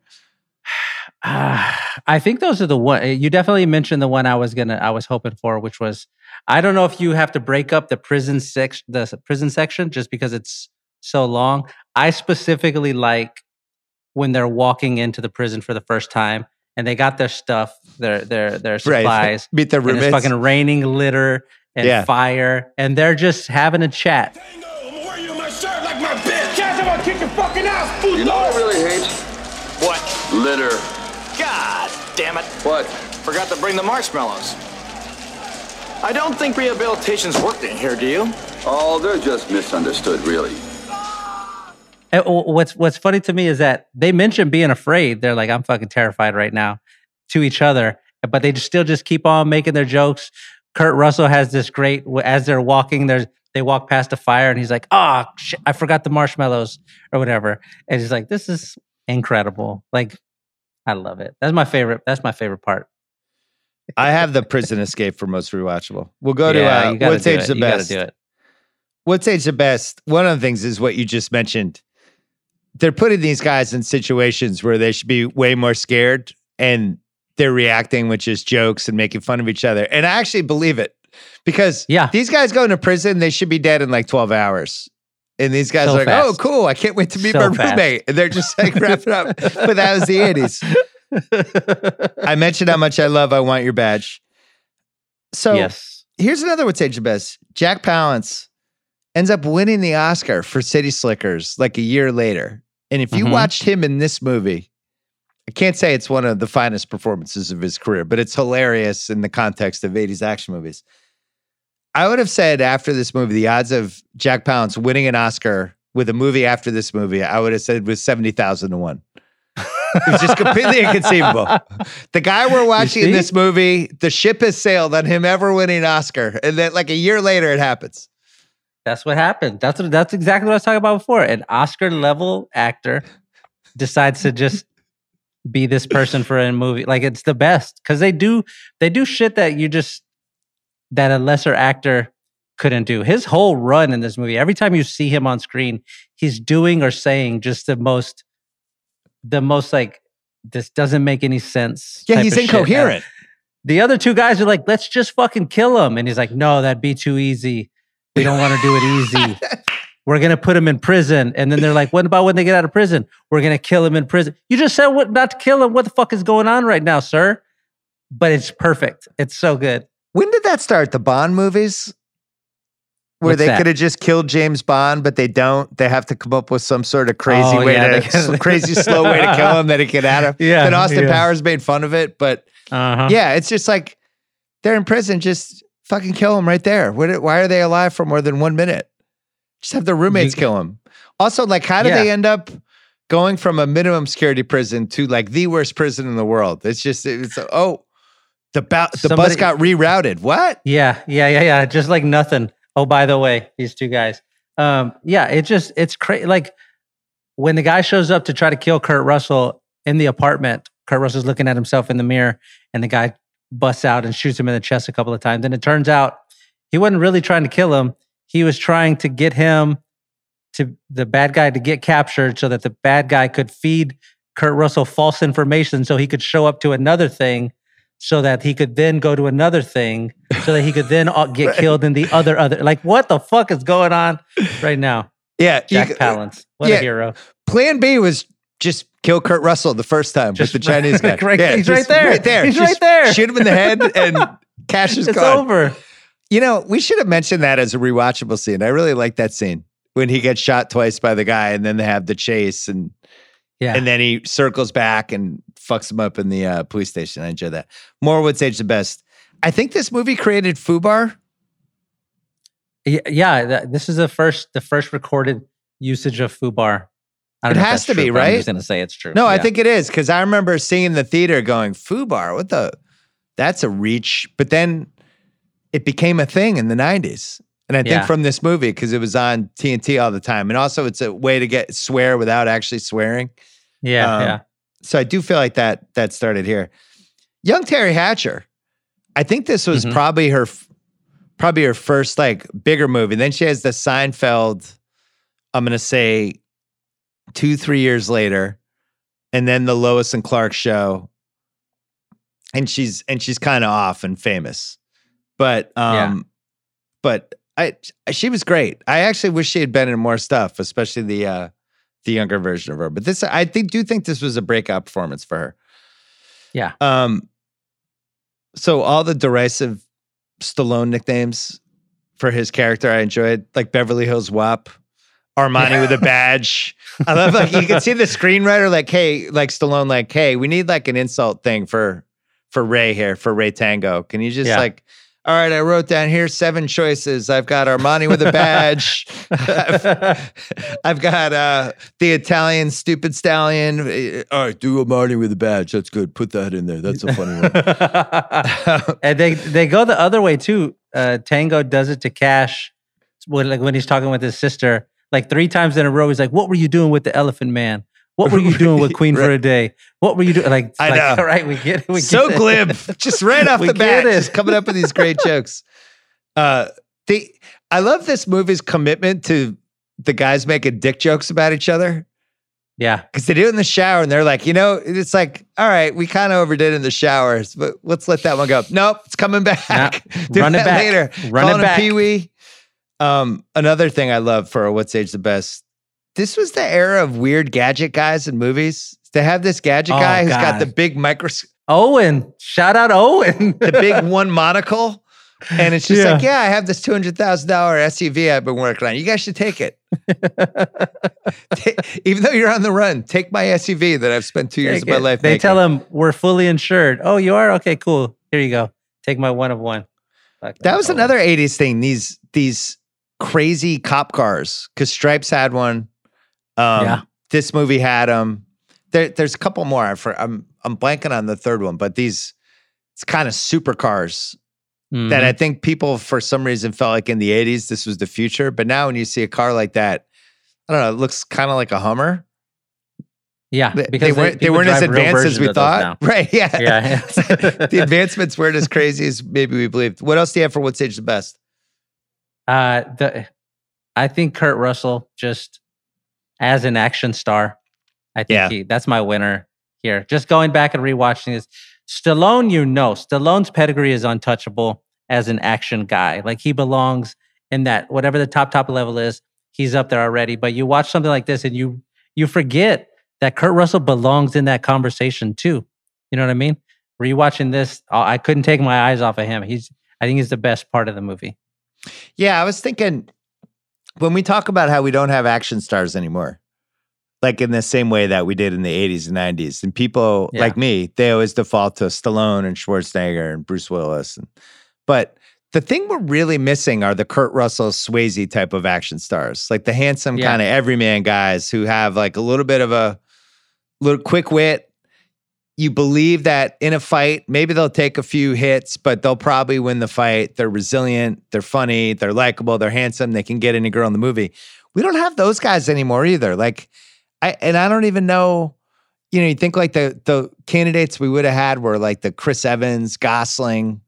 Ah, [SIGHS] I think those are the one you definitely mentioned the one I was gonna I was hoping for, which was I don't know if you have to break up the prison section the prison section just because it's so long. I specifically like when they're walking into the prison for the first time and they got their stuff, their their their [LAUGHS] supplies. Meet their and it's fucking raining litter and Yeah. fire, and they're just having a chat. Wear you in my shirt like my bitch. Chance I'm gonna kick your fucking ass, fool. You know what I really hate? What? Litter. God damn it. What? Forgot to bring the marshmallows. I don't think rehabilitation's working here, do you? Oh, they're just misunderstood, really. And what's what's funny to me is that they mention being afraid. They're like, "I'm fucking terrified right now," to each other, but they just still just keep on making their jokes. Kurt Russell has this great as they're walking. There's they walk past a fire, and he's like, "Ah, shit, I forgot the marshmallows or whatever." And he's like, "This is incredible." Like, I love it. That's my favorite. That's my favorite part. I have the prison escape for most rewatchable. We'll go to Yeah, uh, you gotta what's age the You best. do it. What's age the best? One of the things is what you just mentioned. They're putting these guys in situations where they should be way more scared, and they're reacting which is jokes and making fun of each other. And I actually believe it because Yeah. these guys go into prison, they should be dead in like twelve hours. And these guys So are like, "Oh, cool! I can't wait to meet So my fast. roommate." And they're just like, "Wrap it up." But that was the '80s. [LAUGHS] I mentioned how much I love "I Want Your Badge." So yes. here's another what's age the best. Jack Palance ends up winning the Oscar for City Slickers like a year later. And if you Mhm. watched him in this movie, I can't say it's one of the finest performances of his career, but it's hilarious in the context of 80s action movies. I would have said after this movie, the odds of Jack Palance winning an Oscar with a movie after this movie, I would have said was 70,000 to 1. It's just completely inconceivable. The guy we're [LAUGHS] watching in this movie, the ship has sailed on him ever winning an Oscar. And then like a year later, it happens. That's what happened. That's what, that's exactly what I was talking about before. An Oscar level actor decides to just be this person for a movie. Like it's the best because they do they do shit that you just that a lesser actor couldn't do. His whole run in this movie, every time you see him on screen, he's doing or saying just the most the most like this doesn't make any sense. Yeah, he's incoherent. The other two guys are like, let's just fucking kill him. And he's like, no, that'd be too easy. We don't want to do it easy. [LAUGHS] We're going to put him in prison. And then they're like, what about when they get out of prison? We're going to kill him in prison. You just said what, not to kill him. What the fuck is going on right now, sir? But it's perfect. It's so good. When did that start? The Bond movies? Where What's they could have just killed James Bond, but they don't. They have to come up with some sort of crazy Oh, way yeah, to, [LAUGHS] crazy slow way to kill him that he get out of. Yeah, Then Austin yeah. Powers made fun of it, but Uh-huh. yeah, it's just like they're in prison. Just fucking kill him right there. Why are they alive for more than one minute? Just have their roommates kill him. Also, like, how do Yeah. they end up going from a minimum security prison to like the worst prison in the world? It's just it's oh, the ba- the bus got rerouted. What? Yeah, yeah, yeah, yeah. Just like nothing. Oh, by the way, these two guys. Um, yeah, it just it's crazy. Like when the guy shows up to try to kill Kurt Russell in the apartment, Kurt Russell's looking at himself in the mirror, and the guy busts out and shoots him in the chest a couple of times. And it turns out he wasn't really trying to kill him. He was trying to get him to the bad guy to get captured so that the bad guy could feed Kurt Russell false information so he could show up to another thing so that he could then go to another thing so that he could then uh, get [LAUGHS] Right. killed in the other other like what the fuck is going on right now Yeah, Jack c- Palance what yeah. a hero Plan B was just kill Kurt Russell the first time Just with the Chinese [LAUGHS] guy. right- yeah, he's right there. Right there. He's Just right there. Shoot him in the head and [LAUGHS] Cash is it's gone. over You know, we should have mentioned that as a rewatchable scene. I really like that scene when he gets shot twice by the guy and then they have the chase and yeah and then he circles back and fucks him up in the uh, police station. I enjoy that. More would age the best. I think this movie created Fubar. yeah, yeah this is the first the first recorded usage of fubar It has to be, right. I'm just gonna say it's true No, I think it is because I remember seeing the theater going Fubar. What the? That's a reach. But then it became a thing in the '90s, and I think Yeah. from this movie because it was on TNT all the time, and also it's a way to get swear without actually swearing. yeah Um, yeah So I do feel like that that started here. Young Teri Hatcher. I think this was Mhm. probably her probably her first like bigger movie. Then she has the Seinfeld, I'm gonna say two, three years later, and then the Lois and Clark show. And she's and she's kind of off and famous. But um Yeah. but I she was great. I actually wish she had been in more stuff, especially the uh the younger version of her. But this I think do think this was a breakout performance for her. Yeah. Um so all the derisive Stallone nicknames for his character I enjoyed, like Beverly Hills WAP, Armani with a [LAUGHS] badge. I love like you can see the screenwriter like, hey, like Stallone, like, hey, we need like an insult thing for for Ray here, for Ray Tango. Can you just Yeah. like all right, I wrote down here seven choices. I've got Armani with a badge. I've, [LAUGHS] [LAUGHS] I've got uh, the Italian stupid stallion. All right, do Armani with a badge. That's good. Put that in there. That's a funny one. [LAUGHS] and they they go the other way too. Uh, Tango does it to Cash when like when he's talking with his sister, like three times in a row. He's like, "What were you doing with the Elephant Man? What were you doing with Queen [LAUGHS] for a Day? What were you doing?" Like, I like, know. All right, we get it. We so get it. glib, just right off [LAUGHS] the bat, it. just coming up with these great jokes. Uh, the I love this movie's commitment to the guys making dick jokes about each other Yeah, because they do it in the shower and they're like, you know, it's like, all right, we kind of overdid it in the showers, but let's let that one go. Nope, it's coming back. Nah, [LAUGHS] do run it back. later. Run Calling it back. Pee Wee. Um, another thing I love for What's Age the Best. This was the era of weird gadget guys in movies. To have this gadget Oh, guy who's got the big microscope Owen. Shout out Owen. [LAUGHS] the big one monocle. And it's just Yeah. like, yeah, I have this two hundred thousand dollar SUV I've been working on. You guys should take it, [LAUGHS] Ta- even though you're on the run. Take my SUV that I've spent two years of my life. They making. tell him we're fully insured. Oh, you are okay. Cool. Here you go. Take my one of one. Fuck, that was oh, Owen. another '80s thing. These these crazy cop cars because Stripes had one. Um, Yeah. This movie had them. There, there's a couple more. I for, I'm I'm blanking on the third one, but these it's kind of supercars that Mhm. I think people for some reason felt like in the 80s this was the future. But now when you see a car like that, I don't know, it looks kind of like a Hummer. yeah, They, because they weren't they people weren't as advanced as we thought. [LAUGHS] Right. Yeah. Yeah. [LAUGHS] the advancements weren't as crazy as maybe we believed. What else do you have for what's age the best? Uh, the I think Kurt Russell just as an action star. I think Yeah. he, that's my winner here. Just going back and rewatching this, Stallone, you know, Stallone's pedigree is untouchable as an action guy. Like he belongs in that whatever the top top level is, he's up there already. But you watch something like this and you you forget that Kurt Russell belongs in that conversation too. You know what I mean? Rewatching this, uh, I couldn't take my eyes off of him. He's I think he's the best part of the movie. Yeah, I was thinking when we talk about how we don't have action stars anymore, like in the same way that we did in the 80s and 90s, and people Yeah. like me, they always default to Stallone and Schwarzenegger and Bruce Willis. And, but the thing we're really missing are the Kurt Russell, Swayze type of action stars, like the handsome Yeah. kind of everyman guys who have like a little bit of a little quick wit. You believe that in a fight, maybe they'll take a few hits, but they'll probably win the fight. They're resilient, they're funny, they're likable, they're handsome, they can get any girl in the movie. We don't have those guys anymore either. Like, I and I don't even know. you know, you think like the the candidates we would have had were like the Chris Evans, Gosling,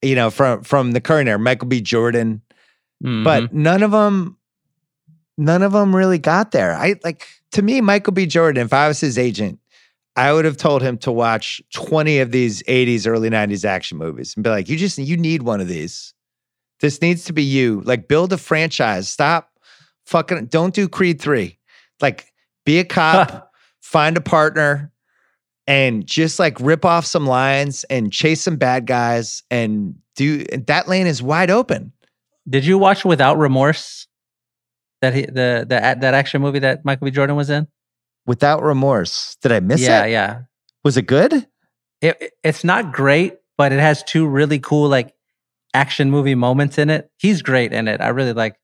you know, from from the current era, Michael B. Jordan, Mhm. but none of them, none of them really got there. I like to me, Michael B. Jordan. If I was his agent, I would have told him to watch twenty of these '80s, early '90s action movies and be like, "You just you need one of these. This needs to be you. Like, build a franchise. Stop fucking. Don't do Creed three. Like, be a cop." find a partner and just like rip off some lines and chase some bad guys and do that lane is wide open. Did you watch Without Remorse? That he, the the that action movie that Michael B. Jordan was in? Without remorse. Did I miss yeah, it? yeah. Yeah. Was it good? It, it- it's not great, but it has two really cool like action movie moments in it. He's great in it. I really like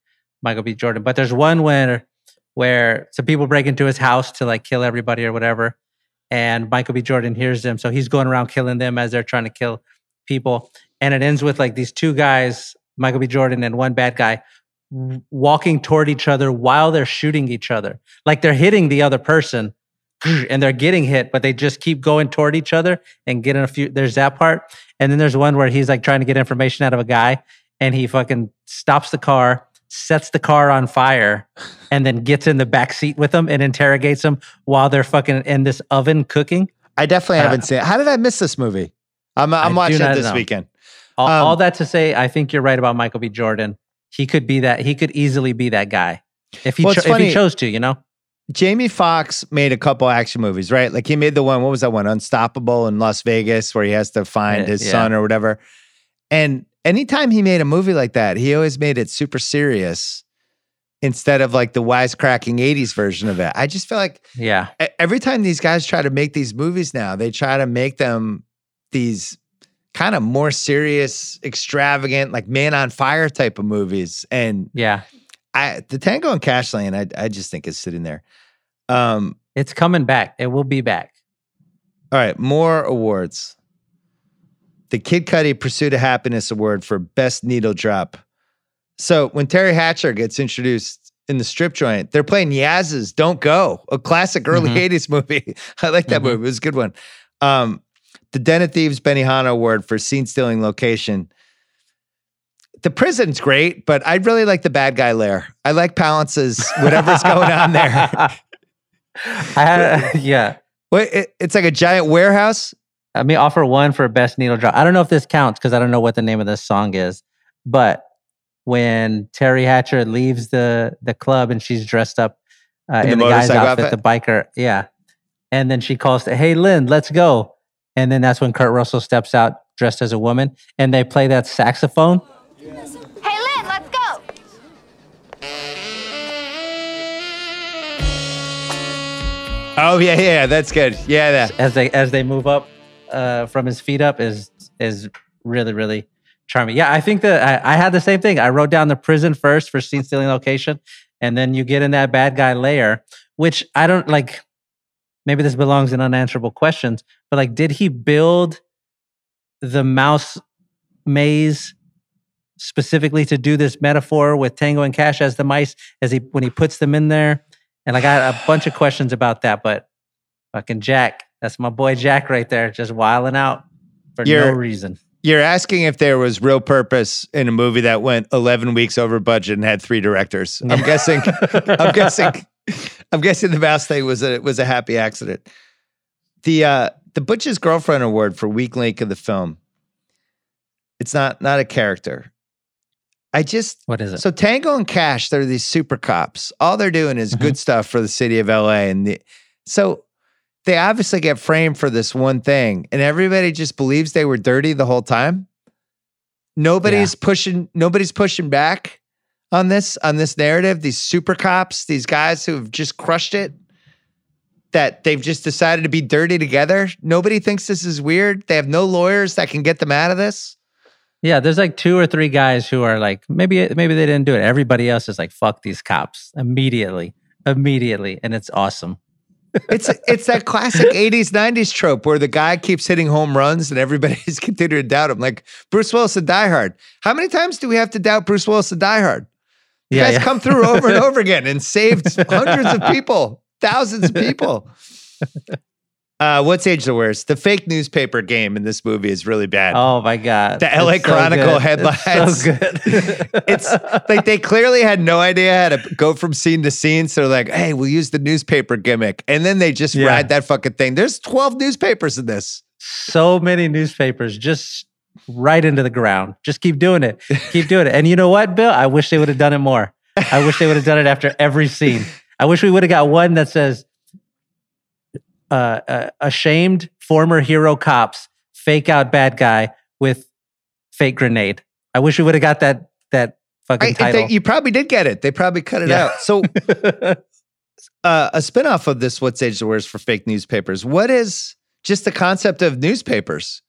Michael B. Jordan. But there's one where where some people break into his house to like kill everybody or whatever, and Michael B. Jordan hears them, so he's going around killing them as they're trying to kill people, and it ends with like these two guys, Michael B. Jordan and one bad guy, walking toward each other while they're shooting each other, like they're hitting the other person. [SNIFFS] And they're getting hit, but they just keep going toward each other and getting a few. There's that part, and then there's one where he's like trying to get information out of a guy, and he fucking stops the car, sets the car on fire, and then gets in the back seat with them and interrogates them while they're fucking in this oven cooking. I definitely Uh, haven't seen it. How did I miss this movie? I'm I'm watching it this know. weekend. All, Um, all that to say, I think you're right about Michael B. Jordan. He could be that. He could easily be that guy if he Well, cho- if he chose to. You know. Jamie Foxx made a couple action movies, right? Like he made the one, what was that one? Unstoppable in Las Vegas, where he has to find his yeah. son or whatever. And anytime he made a movie like that, he always made it super serious instead of like the wisecracking 80s version of it. I just feel like Yeah. every time these guys try to make these movies now, they try to make them these kind of more serious, extravagant, like man on fire type of movies. And Yeah. I the Tango and Cash Lane, I I just think is sitting there. Um, It's coming back. It will be back. all right, more awards. The Kid Cudi Pursuit of Happiness Award for Best Needle Drop. So when Teri Hatcher gets introduced in the strip joint, they're playing Yaz's "Don't Go," a classic early Mhm. '80s movie. [LAUGHS] I like that Mhm. movie; it was a good one. Um, the Den of Thieves Benihana Award for Scene Stealing Location. The prison's great, but I really like the bad guy lair. I like Palance's whatever's going on there. [LAUGHS] I had, [LAUGHS] yeah. Wait, it, it's like a giant warehouse. Let me offer one for best needle drop. I don't know if this counts because I don't know what the name of this song is, but when Teri Hatcher leaves the the club and she's dressed up uh, In in, the the, guy's outfit, outfit? the biker, yeah, and then she calls to, "Hey, Lynn, let's go," and then that's when Kurt Russell steps out dressed as a woman, and they play that saxophone. Hey, Lynn, let's go. Oh yeah, yeah, that's good. Yeah, that. as they as they move up uh, from his feet up is is really really charming. Yeah, I think that I, I had the same thing. I wrote down the prison first for scene stealing location, and then you get in that bad guy layer, which I don't like. Maybe this belongs in unanswerable questions, but like, did he build the mouse maze specifically to do this metaphor with Tango and Cash as the mice as he when he puts them in there? And I got a bunch of questions about that, but fucking Jack, that's my boy Jack right there, just wilding out for no You're- reason. You're asking if there was real purpose in a movie that went 11 weeks over budget and had three directors. I'm guessing. [LAUGHS] I'm guessing. [LAUGHS] [LAUGHS] I'm guessing the mouse thing was a was a happy accident. The uh the Butch's girlfriend award for weak link of the film. It's not not a character. I just What is it? So Tango and Cash, they're these super cops. All they're doing is good stuff for the city of LA. And the, so they obviously get framed for this one thing, and everybody just believes they were dirty the whole time. Nobody's pushing, nobody's pushing back on this, on this narrative. These super cops, these guys who have just crushed it, that they've just decided to be dirty together. Nobody thinks this is weird. They have no lawyers that can get them out of this. Yeah, there's like two or three guys who are like, maybe maybe they didn't do it. Everybody else is like, fuck these cops immediately, immediately, and it's awesome. [LAUGHS] It's it's that classic 80s, 90s trope where the guy keeps hitting home runs and everybody's [LAUGHS] continuing to doubt him. Like Bruce Willis in Die Hard. How many times do we have to doubt Bruce Willis in Die Hard? The Yeah, guy's yeah. come through over and [LAUGHS] over again and saved hundreds of people, thousands of people. [LAUGHS] Uh, what's age the worst? The fake newspaper game in this movie is really bad. Oh my god. The LA It's so Chronicle good. headlines. It's so good. [LAUGHS] it's like they clearly had no idea how to go from scene to scene. So they're like, hey, we'll use the newspaper gimmick. And then they just Yeah. ride that fucking thing. There's 12 newspapers in this. so many newspapers just right into the ground. Just keep doing it. Keep doing it. And you know what, Bill? I wish they would have done it more. I wish they would have done it after every scene. I wish we would have got one that says uh, uh, ashamed former hero cops fake out bad guy with fake grenade. I wish we would have got that that fucking I, title. think you probably did get it. They probably cut it Yeah. out. So [LAUGHS] uh, a spinoff of this, what's age of the worst for fake newspapers? What is just the concept of newspapers?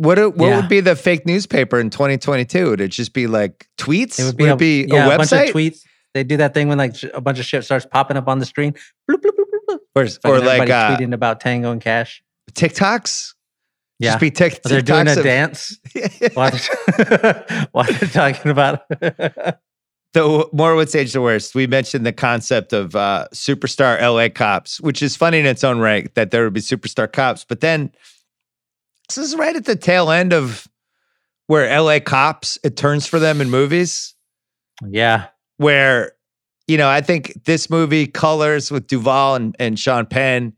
What what Yeah. would be the fake newspaper in 2022? Would it just be like tweets? it would be, a, be yeah, a a website? tweets. They do that thing when like a bunch of shit starts popping up on the screen. Bloop, bloop, bloop, or, or like uh, tweeting about Tango and Cash. TikToks? Yeah. Just be tic- Or they're doing a of- dance [LAUGHS] while they're, [LAUGHS] while they're talking about [LAUGHS] The more what's age the worst. We mentioned the concept of uh, superstar LA cops, which is funny in its own right that there would be superstar cops. But then this is right at the tail end of where LA cops it turns for them in movies. yeah Where you know I think this movie Colors with Duvall and, and Sean Penn,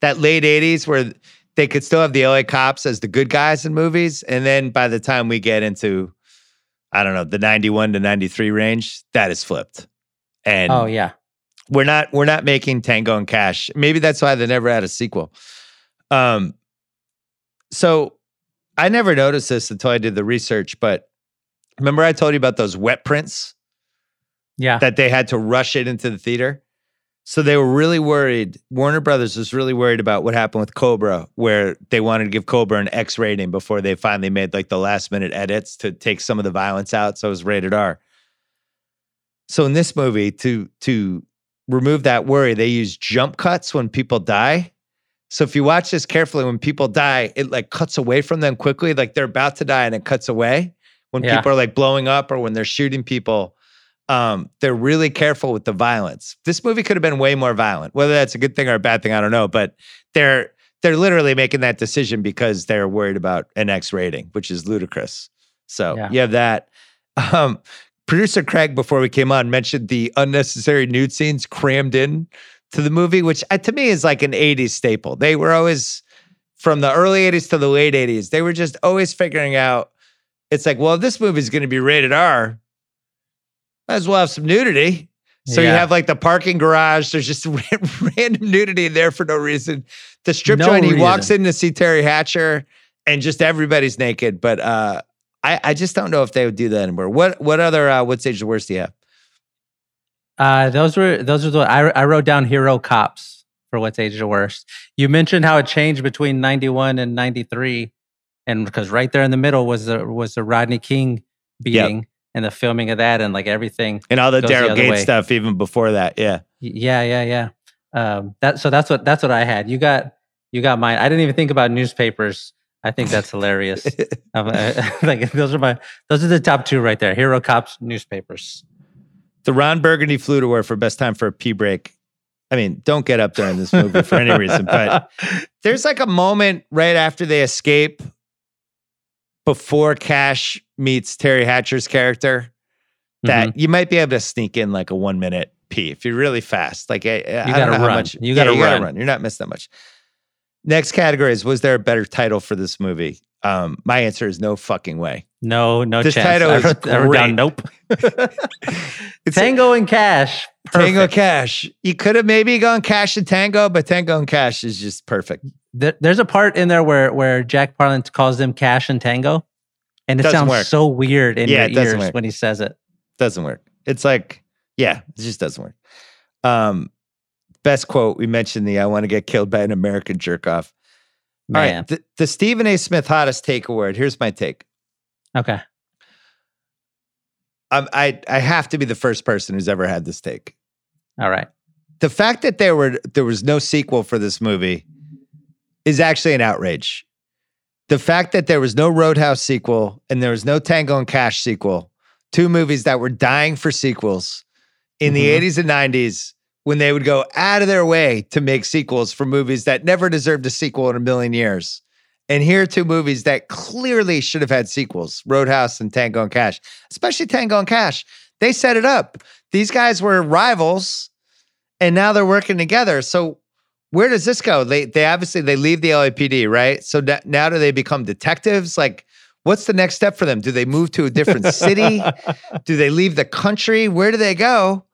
that late '80s where they could still have the LA cops as the good guys in movies, and then by the time we get into I don't know, the 91 to 93 range, that is flipped. And oh yeah we're not we're not making Tango and Cash. Maybe that's why they never had a sequel. Um so I never noticed this until I did the research, but remember I told you about those wet prints yeah that they had to rush it into the theater? So they were really worried. Warner Brothers was really worried about what happened with Cobra, where they wanted to give Cobra an X rating before they finally made like the last minute edits to take some of the violence out. So it was rated R. So in this movie, to to remove that worry, they use jump cuts when people die. So if you watch this carefully, when people die, it like cuts away from them quickly, like they're about to die and it cuts away. When Yeah. people are like blowing up or when they're shooting people, um, they're really careful with the violence. This movie could have been way more violent. Whether that's a good thing or a bad thing, I don't know. But they're they're literally making that decision because they're worried about an X rating, which is ludicrous. So Yeah. you have that. [LAUGHS] Um, producer Craig, before we came on, mentioned the unnecessary nude scenes crammed in to the movie, which uh, to me is like an 80s staple. They were always from the early 80s to the late 80s, they were just always figuring out it's like, well, this movie's going to be rated R, might as well have some nudity. So you have like the parking garage. There's just [LAUGHS] random nudity in there for no reason. The strip No joint, he walks in to see Teri Hatcher, and just everybody's naked. But uh, I, I just don't know if they would do that anymore. What what other uh, what's age the worst do you have? Uh, those were those are the I, I wrote down hero cops for what's age the worst. You mentioned how it changed between ninety one and ninety three, and because right there in the middle was the was the Rodney King beating and the filming of that and like everything. And all the Daryl Gates stuff even before that. Yeah. Yeah, yeah, yeah. Um, that so that's what that's what I had. You got you got mine. I didn't even think about newspapers. I think that's hilarious. [LAUGHS] um, uh, [LAUGHS] like those are my those are the top two right there. Hero cops, newspapers. The Ron Burgundy flew to wear for best time for a pee break. I mean, don't get up during this movie for any reason, but [LAUGHS] there's like a moment right after they escape before Cash meets Teri Hatcher's character that Mm-hmm. you might be able to sneak in like a one minute pee if you're really fast. Like, I, I don't gotta run. much You gotta yeah, run. You're not missing that much. Next category is Was there a better title for this movie? Um, my answer is no fucking way. No, no This chance. title I is wrote, I wrote down great. nope. [LAUGHS] It's Tango and Cash. Tango. Cash. You could have maybe gone Cash and Tango, but Tango and Cash is just perfect. There, there's a part in there where where Jack Palance calls them Cash and Tango, and it Doesn't sounds work. so weird in Yeah, your ears work. when he says it. Doesn't work. It's like, yeah, it just doesn't work. Um, best quote we mentioned the I want to get killed by an American jerk off. All Man, right, the, the Stephen A. Smith hottest take award. Here's my take. Okay. Um, I I have to be the first person who's ever had this take. All right. The fact that there were there was no sequel for this movie is actually an outrage. The fact that there was no Roadhouse sequel and there was no Tango and Cash sequel, two movies that were dying for sequels in Mhm. the 80s and 90s when they would go out of their way to make sequels for movies that never deserved a sequel in a million years. And here are two movies that clearly should have had sequels Roadhouse and Tango and Cash, especially Tango and Cash. They set it up. These guys were rivals and now they're working together. So where does this go? They they obviously they leave the LAPD, right? So da- now do they become detectives? Like what's the next step for them? Do they move to a different [LAUGHS] city? do they leave the country? Where do they go?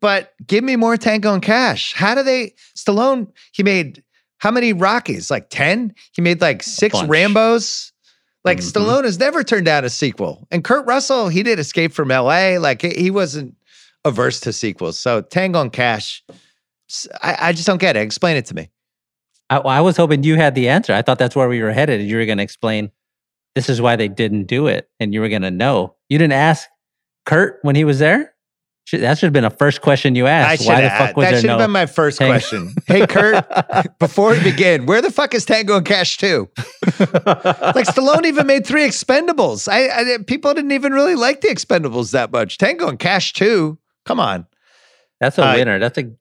But give me more Tango and Cash. How do they Stallone he made how many Rockies? Like 10? He made like 6. Rambos. Like Mhm. Stallone has never turned down a sequel. And Kurt Russell, he did Escape from LA. Like he wasn't averse to sequels. So Tango and Cash, I just don't get it. Explain it to me. I, I was hoping you had the answer. I thought that's where we were headed. You were going to explain this is why they didn't do it, and you were going to know. You didn't ask Kurt when he was there. That should have been a first question you asked. Why the fuck was That there should have been my first Tango- question. Hey Kurt, [LAUGHS] before we begin, where the fuck is Tango and Cash 2? like Stallone even made three Expendables. I, I people didn't even really like the Expendables that much. Tango and Cash 2. Come on. That's a Uh, winner. That's a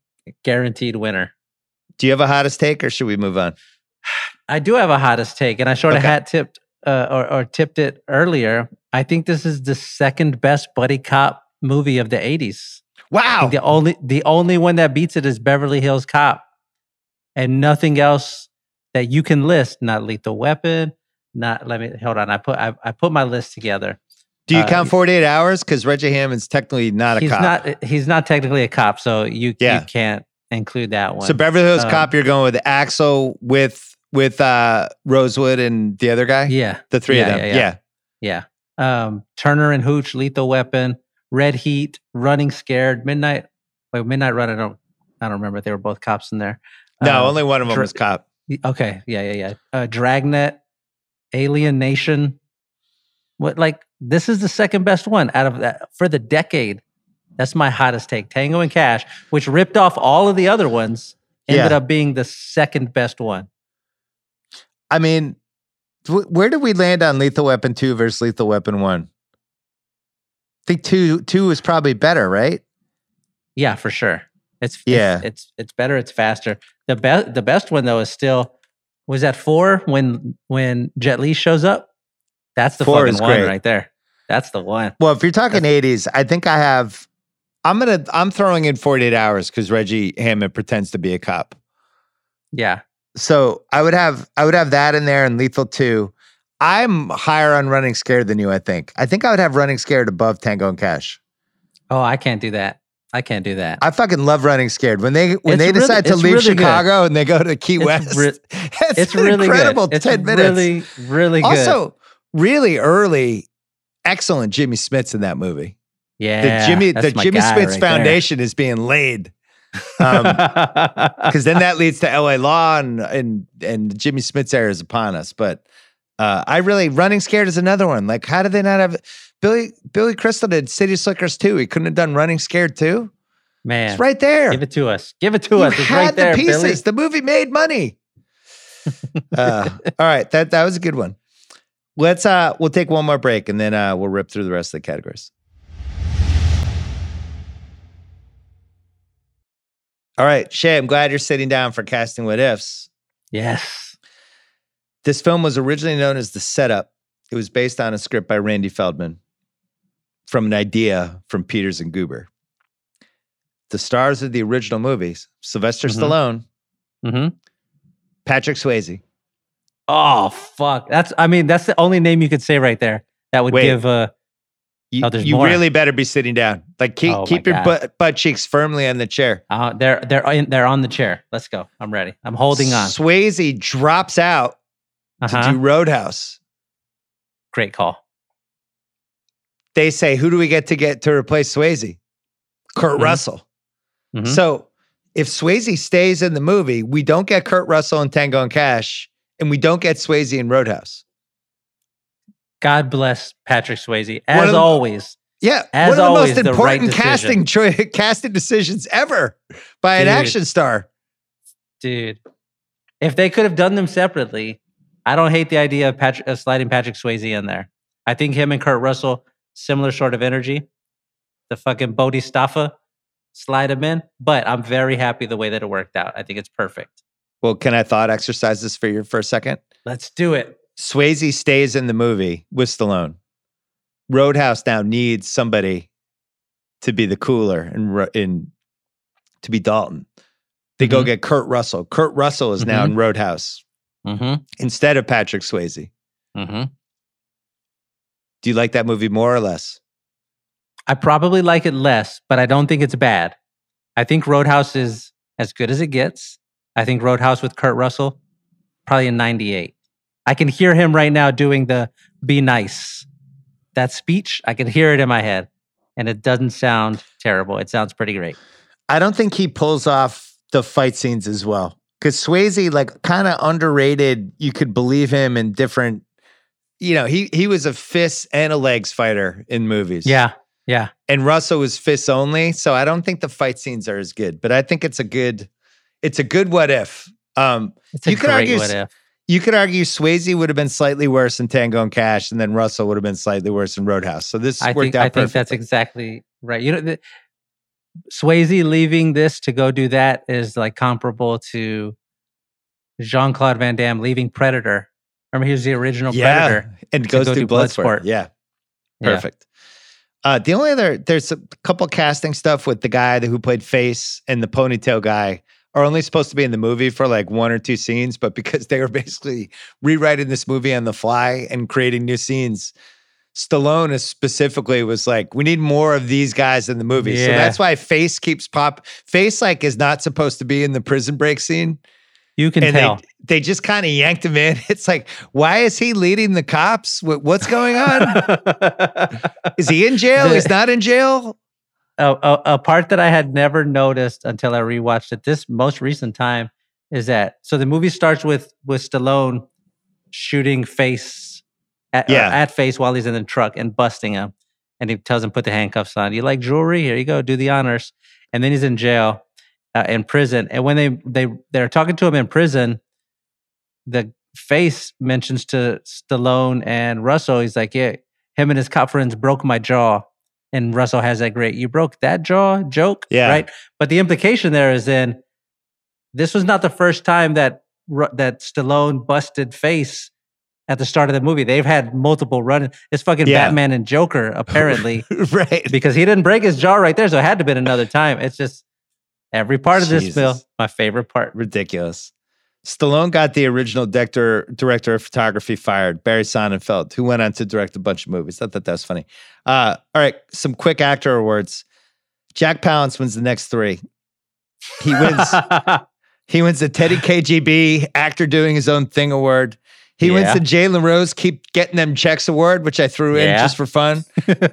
guaranteed winner. Do you have a hottest take or should we move on? I do have a hottest take, and I sort of Okay. hat tipped uh, or, or tipped it earlier. I think this is the second best buddy cop movie of the '80s. Wow. the only the only one that beats it is Beverly Hills Cop, and nothing else that you can list. Not Lethal Weapon. Not let me hold on. I put I, I put my list together. Do you uh, count 48 hours? Because Reggie Hammond's technically not a he's cop. not he's not technically a cop, so you Yeah. you can't include that one. so Beverly Hills Um, Cop, you're going with Axel with with uh Rosewood and the other guy? yeah, The three of them. yeah, Yeah. yeah. yeah. Um, Turner and Hooch, Lethal Weapon, Red Heat, Running Scared, Midnight. Wait, Midnight Run. I don't I don't remember. They were both cops in there. No, Um, only one of them Dra- was cop. Okay, yeah, yeah, yeah. Uh, Dragnet, Alien Nation. What like this is the second best one out of that for the decade. That's my hottest take. Tango and Cash, which ripped off all of the other ones, ended Yeah. up being the second best one. I mean, where did we land on Lethal Weapon 2 versus Lethal Weapon 1? I think 2 2 is probably better, right? Yeah, for sure. It's Yeah. it's it's, it's better. It's faster. The best the best one though is still was that four when when Jet Li shows up. That's the Four fucking one great. right there. That's the one. Well, if you're talking 80s, I think I have I'm to I'm throwing in 48 hours cuz Reggie Hammond pretends to be a cop. Yeah. So, I would have I would have that in there and Lethal 2. I'm higher on Running Scared than you, I think. I think I would have Running Scared above Tango and Cash. Oh, I can't do that. I can't do that. I fucking love Running Scared. When they when It's they really- decide to leave really good. Chicago and they go to Key It's West, re- [LAUGHS] it's, it's an really incredible good. It's 10 minutes. really really good. Also, really early, excellent Jimmy Smits in that movie. yeah. the Jimmy the my Jimmy guy Smits right. Foundation is being laid. Um, [LAUGHS] because then that leads to LA Law and and and Jimmy Smits' era is upon us. But uh, I really Running Scared is another one. Like, how did they not have Billy Billy Crystal did City Slickers too? He couldn't have done Running Scared too. Man, It's right there. give it to us. Give it to you us. It's had right there, the pieces. Billy. The movie made money. [LAUGHS] uh, all right, that that was a good one. Let's uh we'll take one more break and then uh we'll rip through the rest of the categories. All right, Shea, I'm glad you're sitting down for casting what ifs. Yes. This film was originally known as The Setup. It was based on a script by Randy Feldman from an idea from Peters and Guber. The stars of the original movies Sylvester Mhm. Stallone, Mm-hmm. Patrick Swayze, Oh fuck. That's. I mean, that's the only name you could say right there. That would Wait. give. Uh, You, Oh, you really better be sitting down. Like keep Oh, keep your butt, butt cheeks firmly on the chair. uh, they're they're in, they're on the chair. Let's go. I'm ready. I'm holding on. Swayze drops out Uh-huh. to do Roadhouse. Great call. They say, "Who do we get to get to replace Swayze?" Kurt Mhm. Russell. Mhm. So if Swayze stays in the movie, we don't get Kurt Russell in Tango and Cash, and we don't get Swayze in Roadhouse. God bless Patrick Swayze as the- always. Yeah, As one of the always, most the right important casting decision. [LAUGHS] casting decisions ever by an action star. dude. If they could have done them separately, I don't hate the idea of, Patrick, of sliding Patrick Swayze in there. I think him and Kurt Russell similar sort of energy. The fucking Bodhisattva, slide him in, but I'm very happy the way that it worked out. I think it's perfect. Well, can I thought exercise this for you for a second? Let's do it. Swayze stays in the movie with Stallone. Roadhouse now needs somebody to be the cooler and in, in to be Dalton. They go Mhm. get Kurt Russell. Kurt Russell is now Mhm. in Roadhouse Mm-hmm. instead of Patrick Swayze. Mm-hmm. Do you like that movie more or less? I probably like it less, but I don't think it's bad. I think Roadhouse is as good as it gets. I think Roadhouse with Kurt Russell, probably a 98. I can hear him right now doing the be nice. That speech, I can hear it in my head. And it doesn't sound terrible. It sounds pretty great. I don't think he pulls off the fight scenes as well. Because Swayze, like, kind of underrated. You could believe him in different. You know, he he was a fists and a legs fighter in movies. Yeah. Yeah. and Russell was fists only. So I don't think the fight scenes are as good. But I think it's a good, it's a good what if. Um, It's a You could great argue what if. you could argue Swayze would have been slightly worse in Tango and Cash, and then Russell would have been slightly worse in Roadhouse. So this I worked think out I think that's exactly right. You know, the, Swayze leaving this to go do that is like comparable to Jean Claude Van Damme leaving Predator. Remember, he was the original yeah, Predator. and goes go through Bloodsport. Bloodsport. Yeah, Yeah. perfect. Uh, the only other there's a couple casting stuff with the guy who played Face and the ponytail guy are only supposed to be in the movie for like one or two scenes, but because they were basically rewriting this movie on the fly and creating new scenes, Stallone is specifically was like, we need more of these guys in the movie. So that's why Face keeps pop. Face like is not supposed to be in the prison break scene. You can and tell. they they just kind of yanked him in. [LAUGHS] It's like, why is he leading the cops? What, what's going on? [LAUGHS] is he in jail? The- He's not in jail. a, a, a part that I had never noticed until I rewatched it this most recent time is that so the movie starts with with Stallone shooting face at, Yeah. at face while he's in the truck and busting him, and he tells him put the handcuffs on. You like jewelry? Here you go, do the honors. And then he's in jail, uh, in prison. And when they they they're talking to him in prison, the face mentions to Stallone and Russell. He's like, yeah, him and his cop friends broke my jaw. And Russell has that great, you broke that jaw joke. Yeah. Right. But the implication there is in this was not the first time that that Stallone busted face at the start of the movie. They've had multiple run. It's fucking Yeah. Batman and Joker, [LAUGHS] apparently, right. because he didn't break his jaw right there. So it had to have been another time. It's just every part of this film, my favorite part. Ridiculous. Stallone got the original director director of photography fired, Barry Sonnenfeld, who went on to direct a bunch of movies. I thought that that was funny. Uh, all right, some quick actor awards. Jack Palance wins the next three. He wins. [LAUGHS] he wins the Teddy KGB actor doing his own thing award. He wins Yeah. the Jalen Rose keep getting them checks award, which I threw in just for fun.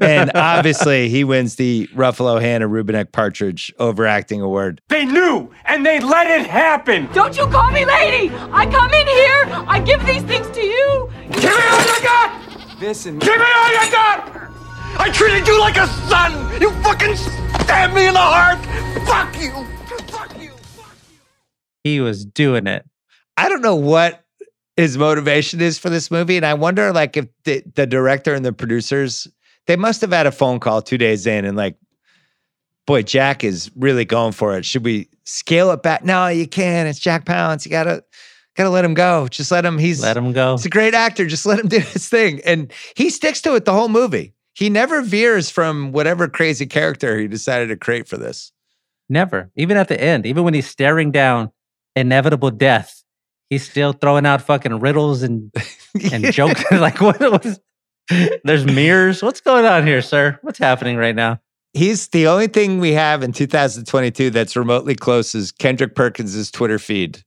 and [LAUGHS] obviously, he wins the Ruffalo Hannah Rubeneck Partridge overacting award. They knew, and they let it happen. Don't you call me lady! I come in here, I give these things to you. Give me all you got! This and Give me all you got! I treated you like a son! You fucking stabbed me in the heart! Fuck you. Fuck you! Fuck you! he was doing it. I don't know what his motivation is for this movie, and I wonder, like, if the, the director and the producers they must have had a phone call two days in, and like, boy, Jack is really going for it. Should we scale it back? No, you can't. It's Jack Palance. You gotta gotta let him go. Just let him. He's Let him go. He's a great actor. Just let him do his thing, and he sticks to it the whole movie. He never veers from whatever crazy character he decided to create for this. Never. Even at the end, even when he's staring down inevitable death, he's still throwing out fucking riddles and and [LAUGHS] jokes. [LAUGHS] like what was there's mirrors. What's going on here, sir? What's happening right now? He's the only thing we have in 2022 that's remotely close is Kendrick Perkins's Twitter feed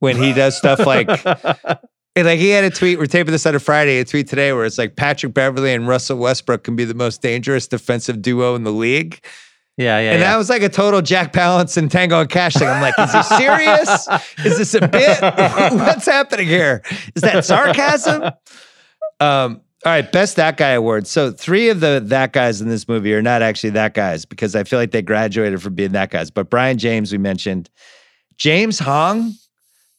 when he does stuff like [LAUGHS] like he had a tweet. We're taping this on a Friday. A tweet today where it's like Patrick Beverley and Russell Westbrook can be the most dangerous defensive duo in the league. Yeah, yeah. and yeah. that was like a total Jack Palance and Tango and Cash thing. I'm like, is he serious? is this a bit? [LAUGHS] What's happening here? Is that sarcasm? Um, all right, best that guy award. So three of the that guys in this movie are not actually that guys because I feel like they graduated from being that guys. But Brion James, we mentioned, James Hong,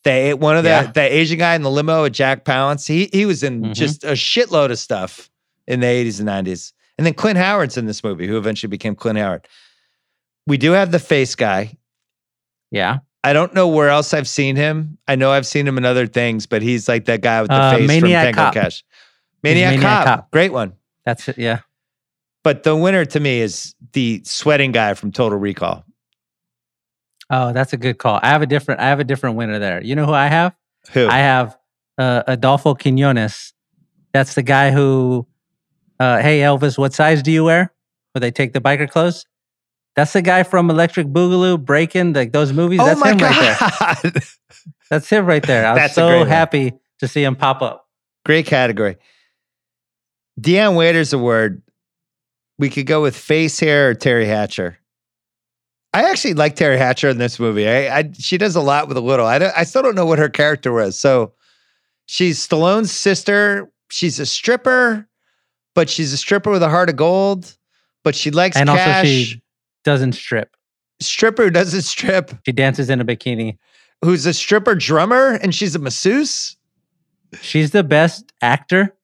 the one of the Yeah. the Asian guy in the limo with Jack Palance. He he was in Mhm. just a shitload of stuff in the 80s and 90s. And then Clint Howard's in this movie, who eventually became Clint Howard. We do have the face guy. Yeah. I don't know where else I've seen him. I know I've seen him in other things, but he's like that guy with the Uh, face Maniac from Tango Cop. Cash. Maniac, Maniac Cop. Cop. Great one. That's it. Yeah. But the winner to me is the sweating guy from Total Recall. Oh, that's a good call. I have a different. I have a different winner there. You know who I have? Who? I have uh, Adolfo Quinones. That's the guy who. Uh, hey Elvis, what size do you wear? Where they take the biker clothes? That's the guy from Electric Boogaloo, Breaking, like those movies. oh That's him right there. [LAUGHS] That's him right there. I was That's a great so one. happy to see him pop up. Great category. Dion Waiters award. We could go with face hair or Teri Hatcher. I actually like Teri Hatcher in this movie. I, I she does a lot with a little. I don't, I still don't know what her character was. So she's Stallone's sister. She's a stripper, but she's a stripper with a heart of gold. But she likes And cash. also, she doesn't strip. stripper doesn't strip. She dances in a bikini. Who's a stripper drummer and she's a masseuse. She's the best actor.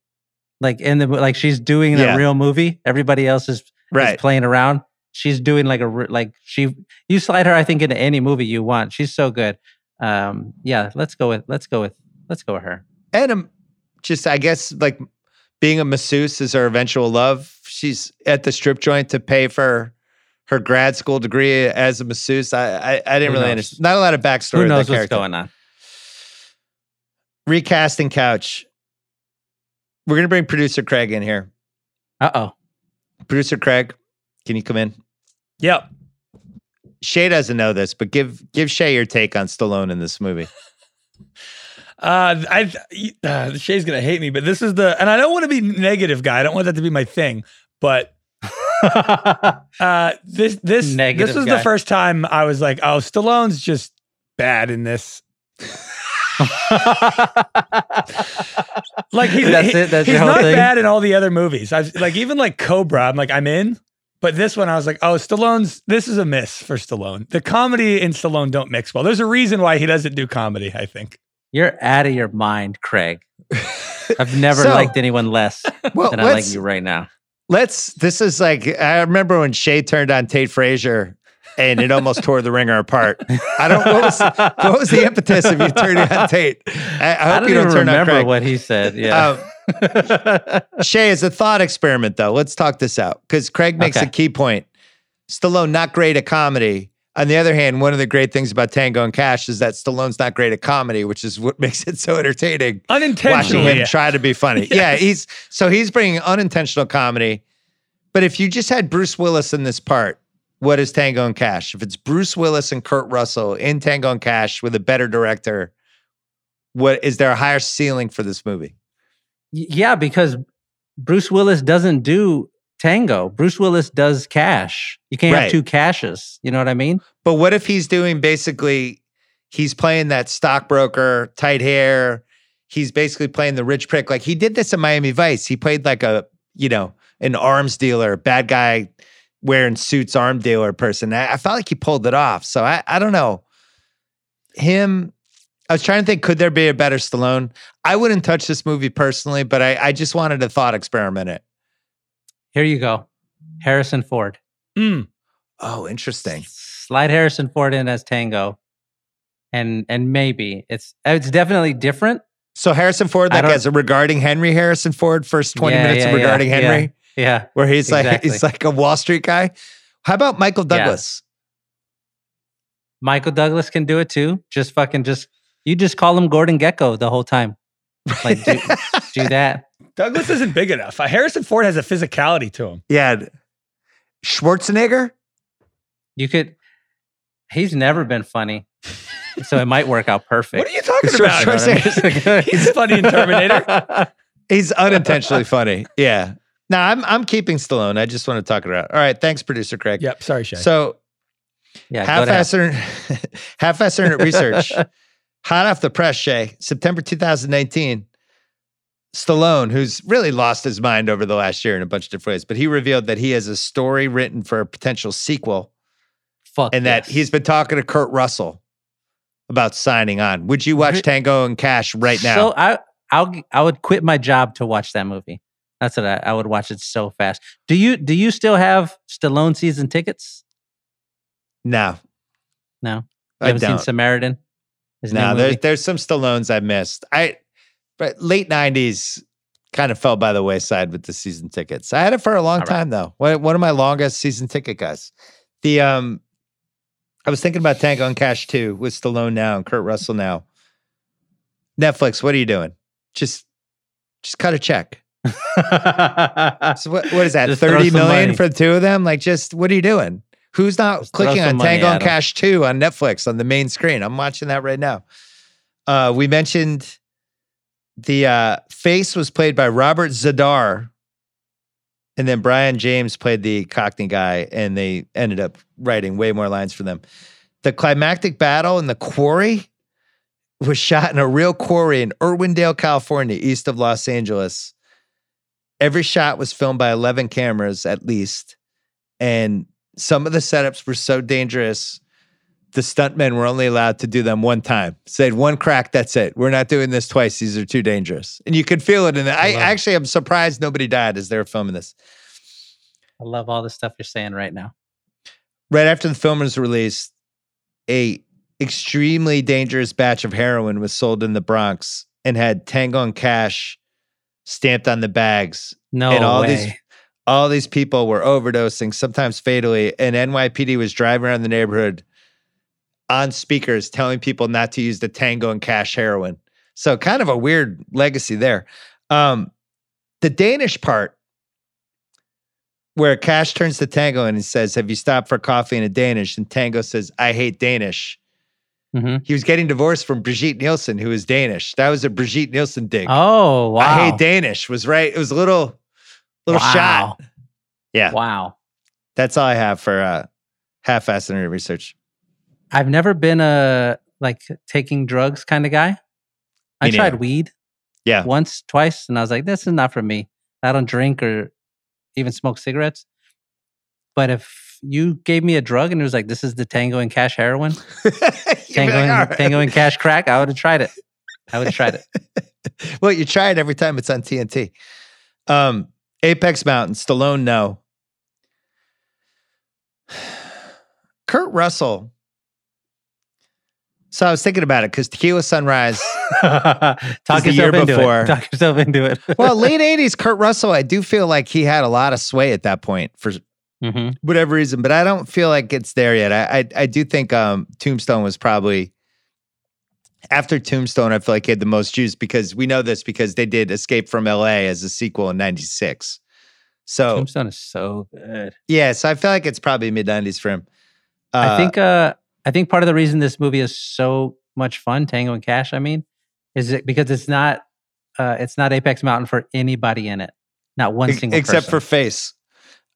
Like in the like, she's doing Yeah. a real movie. Everybody else is, is Right. playing around. She's doing like a like she. You slide her, I think, into any movie you want. She's so good. Um, yeah, let's go with let's go with let's go with her. and um, just I guess like being a masseuse is her eventual love. She's at the strip joint to pay for her grad school degree as a masseuse. I I, I didn't Who really knows? understand. Not a lot of backstory. Who knows that what's character. going on? Recasting couch. We're gonna bring producer Craig in here. Uh oh. Producer Craig, can you come in? Yep. Shea doesn't know this, but give give Shea your take on Stallone in this movie. [LAUGHS] Uh, I uh, Shea's gonna hate me, but this is the, and I don't want to be negative guy. I don't want that to be my thing, but [LAUGHS] uh, this this Negative this was guy. the first time I was like, oh, Stallone's just bad in this. [LAUGHS] Like he's That's he- it? That's he's your whole not thing? bad in all the other movies. I like even like Cobra. I'm like I'm in, but this one I was like, oh, Stallone's. This is a miss for Stallone. The comedy and Stallone don't mix well. There's a reason why he doesn't do comedy. I think. You're out of your mind, Craig. [LAUGHS] I've never So- liked anyone less Well, than I like you right now. Let's. This is like I remember when Shea turned on Tate Frazier, and it almost tore the ringer apart. I don't. What was what was the impetus of you turning on Tate? I, I I, hope don't you don't even turn on remember Craig. what he said. Yeah. Um, Shea, as a thought experiment, though, let's talk this out because Craig makes Okay. a key point. Stallone not great at comedy. On the other hand, one of the great things about Tango and Cash is that Stallone's not great at comedy, which is what [LAUGHS] makes it so entertaining. Watching him try to be funny. [LAUGHS] Yeah, he's so he's bringing unintentional comedy. But if you just had Bruce Willis in this part, what is Tango and Cash? If it's Bruce Willis and Kurt Russell in Tango and Cash with a better director, what is there a higher ceiling for this movie? Yeah, because Bruce Willis doesn't do tango. Bruce Willis does cash. You can't Right. have two cashes. You know what I mean? But what if he's doing basically he's playing that stockbroker, tight hair. He's basically playing the rich prick. Like he did this in Miami Vice. He played like a, you know, an arms dealer, bad guy wearing suits, arm dealer person. I, I felt like he pulled it off. So I, I don't know. Him, I was trying to think, could there be a better Stallone? I wouldn't touch this movie personally, but I, I just wanted a thought experiment it. Here you go. Harrison Ford. Mm. Oh, interesting. Slide Harrison Ford in as tango. And and maybe it's it's definitely different. So Harrison Ford, like as a regarding Henry Harrison Ford, first 20 Yeah, minutes yeah, of regarding yeah, Henry. Yeah. where he's like he's like a Wall Street guy. How about Michael. Douglas? Michael Douglas can do it too. Just fucking just you just call him Gordon Gekko the whole time. Like do, do that. [LAUGHS] Douglas isn't big enough. Uh, Harrison Ford has a physicality to him. Yeah, Schwarzenegger. You could he's never been funny. So it might work out perfect. What are you talking Schwar- about? Schwarzenegger. [LAUGHS] He's funny in Terminator. [LAUGHS] He's unintentionally funny. Yeah. No, I'm I'm keeping Stallone. I just want to talk it out. All right, thanks, producer Craig. Yep. Sorry, Shea. So Yeah, go to half-assed half-assed internet research, hot off the press, Shea, September 2019. Stallone, who's really lost his mind over the last year in a bunch of different ways, but he revealed that he has a story written for a potential sequel Fuck and that he's been talking to Kurt Russell about signing on. Would you watch Tango and Cash right now? So I I'll I would quit my job to watch that movie. That's what I, I would watch it so fast. Do you do you still have Stallone season tickets? No, No, you I haven't seen don't. Samaritan. His new no, there's there's some Stallones I missed. I but late '90s kind of fell by the wayside with the season tickets. I had it for a long right. time though. One of my longest season ticket guys. The um, I was thinking about Tango and Cash too with Stallone now and Kurt Russell now. Netflix, what are you doing? Just just cut a check. [LAUGHS] So what, what is that? Just Thirty million for the two of them? Like, just what are you doing? Who's not Just clicking on Tango and. Cash 2 on Netflix on the main screen? I'm watching that right now. Uh, we mentioned the uh, face was played by Robert Z'Dar, and then Brion James played the Cockney guy, and they ended up writing way more lines for them. The climactic battle in the quarry was shot in a real quarry in Irwindale, California, east of Los Angeles. Every shot was filmed by 11 cameras at least. And some of the setups were so dangerous, the stuntmen were only allowed to do them one time. Said one crack, that's it. We're not doing this twice. These are too dangerous. And you could feel it in the. I it. actually am surprised nobody died as they were filming this. I love all the stuff you're saying right now. right after the film was released, a extremely dangerous batch of heroin was sold in the Bronx and had Tango and Cash stamped on the bags. No and all way. these all these people were overdosing, sometimes fatally. And NYPD was driving around the neighborhood on speakers telling people not to use the Tango and Cash heroin. So kind of a weird legacy there. Um, the Danish part where Cash turns to Tango and he says, Have you stopped for coffee in a Danish? And Tango says, I hate Danish. Mhm. He was getting divorced from Brigitte Nielsen, who is Danish. That was a Brigitte Nielsen dig. Oh wow! I hate Danish was right. It was a little little Wow. shot. Yeah. Wow. That's all I have for uh half-assed internet research. I've never been a like taking drugs kind of guy. I Me tried neither. weed Yeah. once, twice, and I was like, this is not for me. I don't drink or even smoke cigarettes. But if you gave me a drug and it was like, this is the Tango and Cash heroin, [LAUGHS] Tango, and, "All right." Tango and Cash crack, I would have tried it. I would have tried it. [LAUGHS] well, you try it every time it's on TNT. Um, Apex Mountain, Stallone, no. [SIGHS] Kurt Russell. So I was thinking about it because Tequila Sunrise. [LAUGHS] Talk the yourself year into before. it. Talk yourself into it. [LAUGHS] well, late [LAUGHS] 80s, Kurt Russell, I do feel like he had a lot of sway at that point for Mhm. whatever reason, but I don't feel like it's there yet. I I, I do think um, Tombstone was probably after Tombstone. I feel like he had the most juice because we know this because they did Escape from L.A. as a sequel in '96. So Tombstone is so good. yeah, so I feel like it's probably mid '90s for him. I Uh, think uh I think part of the reason this movie is so much fun, Tango and Cash, I mean, is it because it's not uh it's not Apex Mountain for anybody in it. Not one single except for face.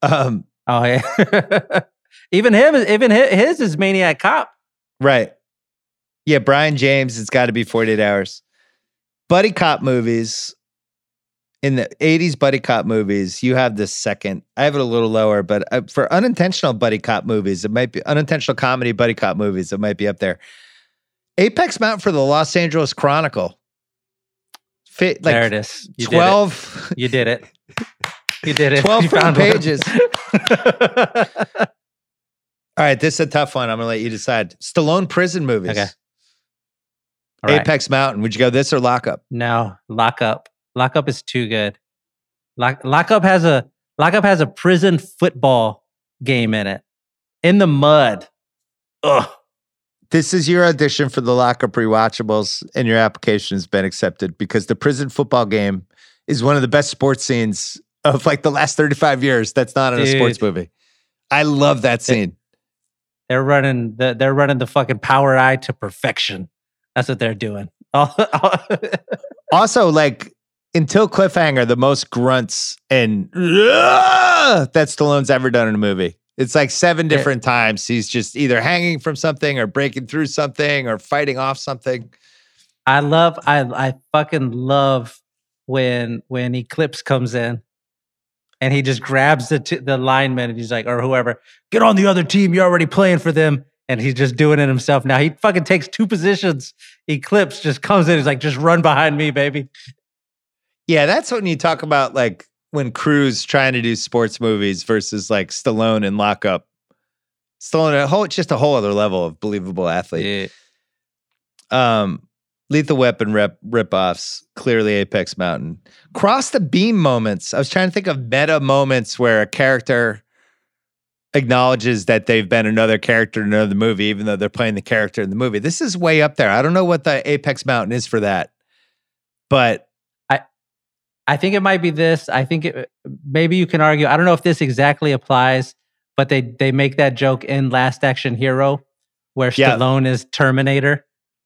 Um, Oh yeah. [LAUGHS] even him is even hi- his is Maniac Cop. Right. Yeah, Brion James, it's got to be 48 hours. Buddy cop movies. In the 80s buddy cop movies, you have the second. I have it a little lower, but uh, for unintentional buddy cop movies, it might be unintentional comedy buddy cop movies, it might be up there. Apex Mountain for the Los Angeles Chronicle. Fit, like there it is. You did it. 12, You did it. You did it. [LAUGHS] 12 You full found pages. [LAUGHS] All right, this is a tough one. I'm going to let you decide. Stallone prison movies. Okay. All right. Apex Mountain. Would you go this or Lockup? No, Lockup. Lockup is too good. Lock, Lockup has a Lockup has a prison football game in it. In the mud. Ugh. This is your audition for the Lockup Rewatchables, and your application has been accepted because the prison football game is one of the best sports scenes of like the last 35 years. That's not in a sports movie. I love that scene. They're running the they're running the fucking power I to perfection. That's what they're doing. [LAUGHS] [LAUGHS] Also, like until Cliffhanger, the most grunts and that Stallone's ever done in a movie. It's like seven different times he's just either hanging from something or breaking through something or fighting off something. I love I I fucking love when when Eclipse comes in and he just grabs the t- the lineman and he's like or whoever get on the other team you're already playing for them and he's just doing it himself now he fucking takes two positions Eclipse just comes in he's like just run behind me baby Yeah, that's when you talk about like when Cruise trying to do sports movies versus like Stallone and Lockup. Stallone, a whole, just a whole other level of believable athlete. Um, Lethal Weapon rip ripoffs, clearly Apex Mountain. Cross the beam moments. I was trying to think of meta moments where a character acknowledges that they've been another character in another movie, even though they're playing the character in the movie. This is way up there. I don't know what the Apex Mountain is for that, but I I think it might be this. I think it, maybe you can argue. I don't know if this exactly applies, but they they make that joke in Last Action Hero, where Yeah. Stallone is Terminator,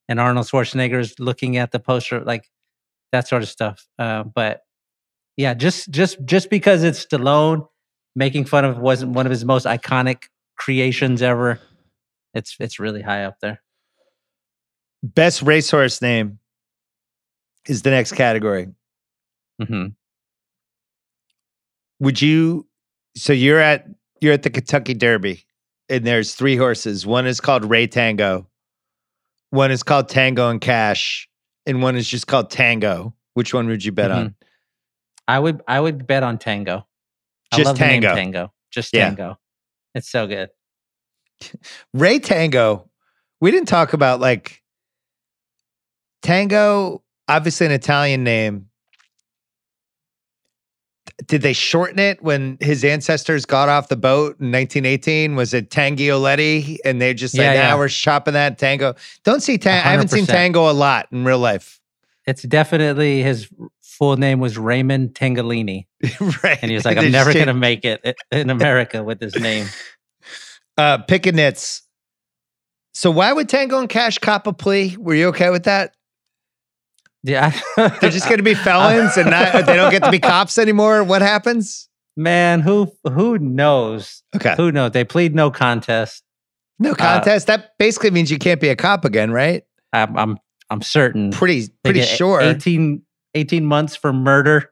and Arnold Schwarzenegger is looking at the poster, like that sort of stuff. Uh, but yeah, just just just because it's Stallone making fun of wasn't one of his most iconic creations ever. It's it's really high up there. best racehorse name is the next category. hmm Would you? So you're at you're at the Kentucky Derby, and there's three horses. One is called Ray Tango, one is called Tango and Cash, and one is just called Tango. Which one would you bet on? I would I would bet on Tango. I Just love the name Tango. Tango. Just Yeah. Tango. It's so good. [LAUGHS] Ray Tango. We didn't talk about like Tango, obviously an Italian name. Did they shorten it when his ancestors got off the boat in 1918? Was it Tangioletti? And they just said, Yeah, "Now we're chopping that Tango." Don't see Tango. I haven't seen Tango a lot in real life. It's definitely his full name was Raymond Tangolini. [LAUGHS] right. And he was like, I'm never going to make it in America with this name. [LAUGHS] Uh, picking nits. So why would Tango and Cash cop a plea? Were you okay with that? Yeah. [LAUGHS] They're just going to be felons and not, they don't get to be cops anymore. What happens? Man, who who knows? Okay. Who knows? They plead no contest. No Uh, contest. that basically means you can't be a cop again, right? I'm I'm, I'm certain. Pretty pretty sure. 18, 18 months for murder.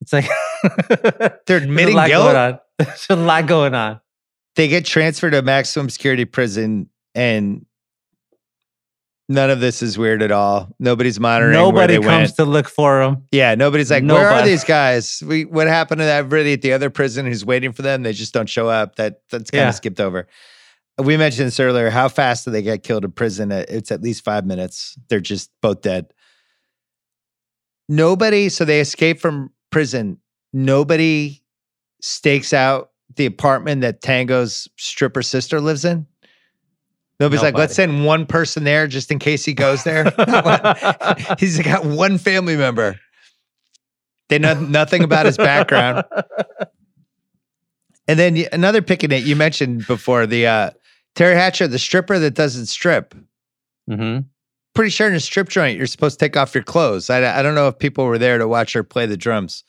It's like [LAUGHS] They're [LAUGHS] there's a admitting lot guilt. going on. [LAUGHS] There's a lot going on. They get transferred to maximum security prison, and none of this is weird at all. Nobody's monitoring Nobody where they comes went. to look for them. yeah, nobody's like, where are these guys? We what happened to everybody at the other prison who's waiting for them? They just don't show up. That that's kind Yeah. of skipped over. We mentioned this earlier. How fast do they get killed in prison? It's at least five minutes. They're just both dead. Nobody. So they escape from prison. Nobody stakes out the apartment that Tango's stripper sister lives in. Nobody's like, let's send one person there just in case he goes there. [LAUGHS] [LAUGHS] He's got one family member. They know nothing about his background. And then another picking it you mentioned before the uh, Teri Hatcher, the stripper that doesn't strip. hmm Pretty sure in a strip joint, you're supposed to take off your clothes. I, I don't know if people were there to watch her play the drums.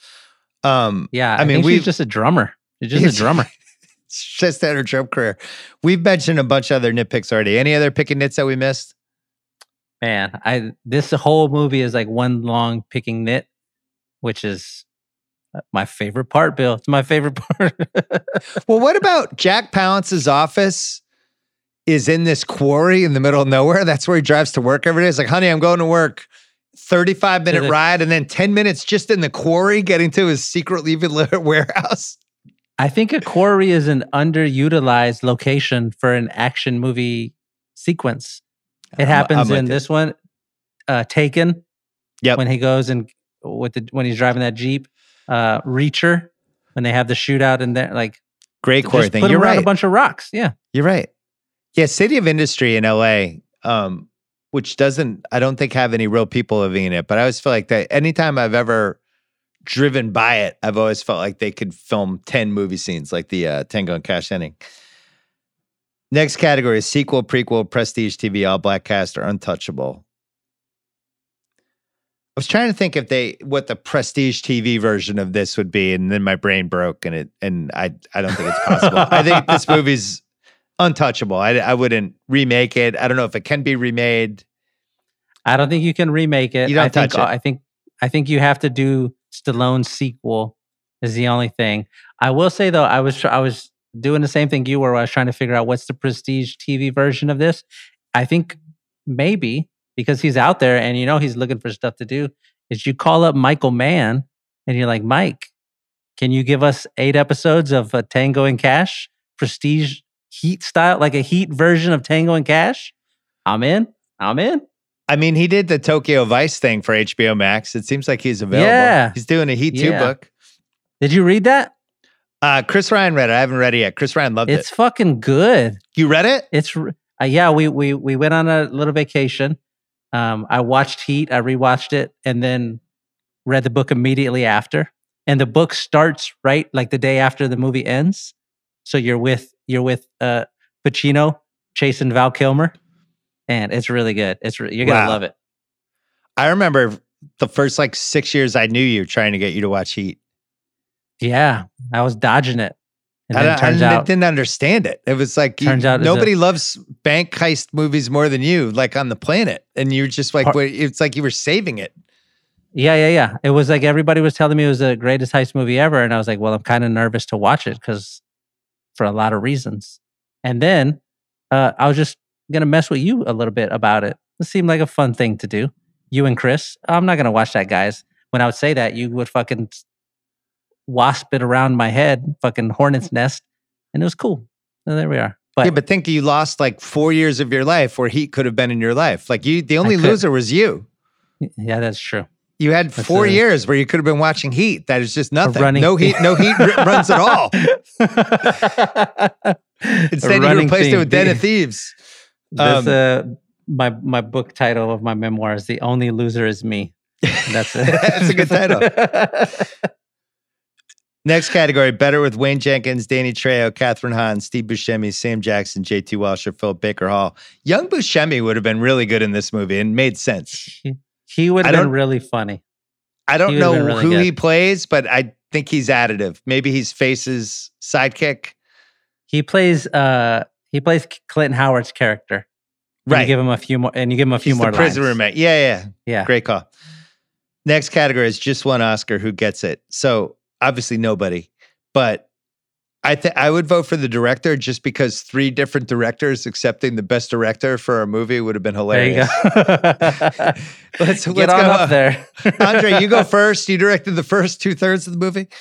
Um, Yeah, I I, mean, she's just a drummer. She's just a drummer. [LAUGHS] just had her drum career. We've mentioned a bunch of other nitpicks already. Any other picking nits that we missed? Man, I this whole movie is like one long picking nit, which is uh, my favorite part. Bill, it's my favorite [LAUGHS] part. Well, what about Jack Palance's office is in this quarry in the middle of nowhere? [LAUGHS] That's where he drives to work every day. It's like, honey, I'm going to work. 35 minute ride and then 10 minutes just in the quarry getting to his secret leaving [LAUGHS] warehouse. I think a quarry is an underutilized location for an action movie sequence. It I'm- happens I'm in you. this one, uh, Taken. Yep. When he goes and with the when he's driving that jeep, uh, Reacher, when they have the shootout in there, like Great quarry thing. You're right. a bunch of rocks. Yeah. You're right. Yeah, City of Industry in LA, um, which doesn't, I don't think have any real people living in it, but I always feel like that anytime I've ever driven by it, I've always felt like they could film 10 movie scenes like the uh, Tango and Cash ending. Next category is sequel, prequel, prestige TV, all black cast, or untouchable. I was trying to think if they what the prestige TV version of this would be, and then my brain broke, and it and I I don't think it's possible. I think this [LAUGHS] movie's untouchable. I I wouldn't remake it. I don't know if it can be remade. I don't think you can remake it. You don't I think, touch it. I think I think you have to do Stallone's sequel is the only thing. I will say though, I was I was doing the same thing you were. Where I was trying to figure out what's the prestige TV version of this. I think maybe because he's out there and you know he's looking for stuff to do. Is you call up Michael Mann and you're like, Mike, can you give us eight episodes of uh, Tango and Cash prestige Heat style, like a Heat version of Tango and Cash, I'm in. I'm in. I mean, he did the Tokyo Vice thing for HBO Max. It seems like he's available. Yeah. He's doing a Heat 2 book. Did you read that? Uh, Chris Ryan read it. I haven't read it yet. Chris Ryan loved It's it. It's fucking good. You read it? It's uh, yeah. We we we went on a little vacation. Um, I watched Heat. I rewatched it, and then read the book immediately after. And the book starts right like the day after the movie ends. So you're with you're with uh Pacino chasing Val Kilmer, and it's really good. It's re- you're gonna Wow. love it. I remember the first like six years I knew you trying to get you to watch Heat. Yeah, I was dodging it, and I, turns I out didn't understand it. It was like you- Turns out it's a- nobody loves bank heist movies more than you, like on the planet. And you're just like, Part- it's like you were saving it. Yeah, yeah, yeah. It was like everybody was telling me it was the greatest heist movie ever, and I was like, well, I'm kind of nervous to watch it because for a lot of reasons. And then uh, I was just gonna mess with you a little bit about it. It seemed like a fun thing to do. You and Chris. I'm not gonna watch that, guys. When I would say that, you would fucking wasp it around my head, fucking hornet's nest, and it was cool. And there we are. But yeah, but think you lost like four years of your life where Heat could have been in your life. Like you, the only loser was you. yeah, that's true. You had That's four a- years where you could have been watching Heat. That is just nothing. running- No Heat, no Heat r- runs at all. [LAUGHS] Instead, you replaced it with Den of [LAUGHS] Thieves. That's Um, uh, my my book title of my memoir is "The Only Loser Is Me." That's [LAUGHS] it. That's a good title. Next category: better with Wayne Jenkins, Danny Trejo, Kathryn Hahn, Steve Buscemi, Sam Jackson, J.T. Walsh, or Philip Baker Hall. Young Buscemi would have been really good in this movie and made sense. He would have been really funny. I don't know really who good. he plays, but I think he's additive. Maybe he's Face's sidekick. He plays uh he plays Clinton Howard's character. Right. You give him a few more, and you give him a few He's more the prison lines. roommate. Yeah, yeah, Yeah. Great call. Next category is just one Oscar. Who gets it? So obviously nobody, but I think I would vote for the director just because three different directors accepting the best director for a movie would have been There you hilarious. go. [LAUGHS] let's Get let's on go. up there, [LAUGHS] Andrei, you go first. You directed the first two thirds of the movie. [LAUGHS]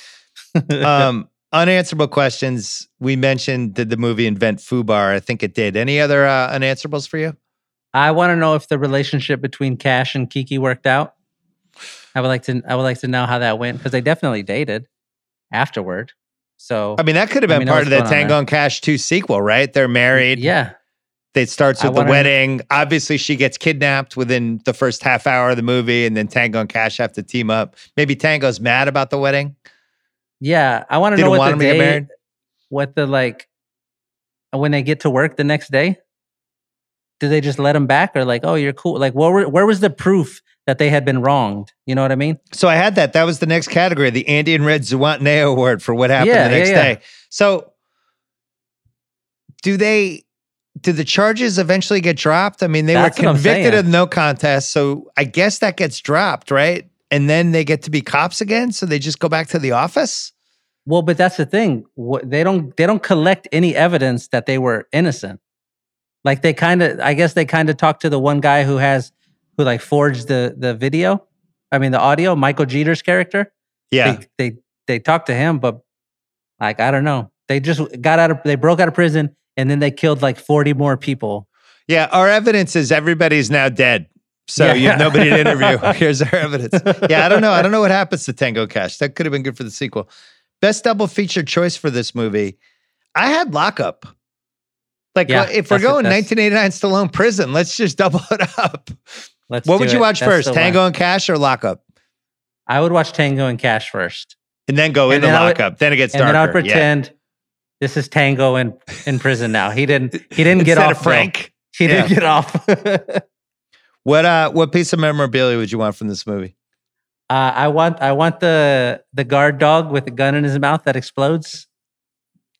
Um, unanswerable questions. We mentioned did the movie invent FUBAR? I think it did. Any other uh, unanswerables for you? I want to know if the relationship between Cash and Kiki worked out. I would like to. I would like to know how that went because they definitely dated afterward. So I mean, that could have been part of the Tango and Cash 2 sequel, right? They're married. yeah, It starts I with the wedding. Obviously, she gets kidnapped within the first half hour of the movie, and then Tango and Cash have to team up. Maybe Tango's mad about the wedding. yeah. I want to Didn't know what want the him to get day, married? what the like when they get to work the next day. Do they just let him back, or like, oh, you're cool? Like, where were- where was the proof that they had been wronged? You know what I mean? So I had that. That was the next category, the Andy and Red Zihuatanejo Award for what happened Yeah, the next yeah, yeah. day. So do they do the charges eventually get dropped? I mean, they That's were convicted of no contest, so I guess that gets dropped, right? And then they get to be cops again, so they just go back to the office. Well, but that's the thing. They don't they don't collect any evidence that they were innocent. Like they kind of, I guess they kind of talked to the one guy who has who like forged the the video. I mean, the audio. Michael Jeter's character. Yeah. They they, they talked to him, but like I don't know. They just got out of they broke out of prison and then they killed like forty more people. Yeah, our evidence is everybody's now dead. So you have Yeah. nobody to interview. [LAUGHS] Here's our evidence. Yeah, I don't know. I don't know what happens to Tango Cash. That could have been good for the sequel. Best double feature choice for this movie. I had Lockup. Like, Yeah, if we're it, going that's- 1989 Stallone prison, let's just double [LAUGHS] it up. Let's what would you it. watch That's first, the one. Tango and Cash or Lockup? I would watch Tango and Cash first, And then go And into then I would- Lockup. then it gets dark. and darker. then I would Yeah. pretend this is Tango in in prison now. He didn't he didn't get off of. Frank. He didn't get off. [LAUGHS] What uh what piece of memorabilia would you want from this movie? Uh, I want I want the the guard dog with the gun in his mouth that explodes.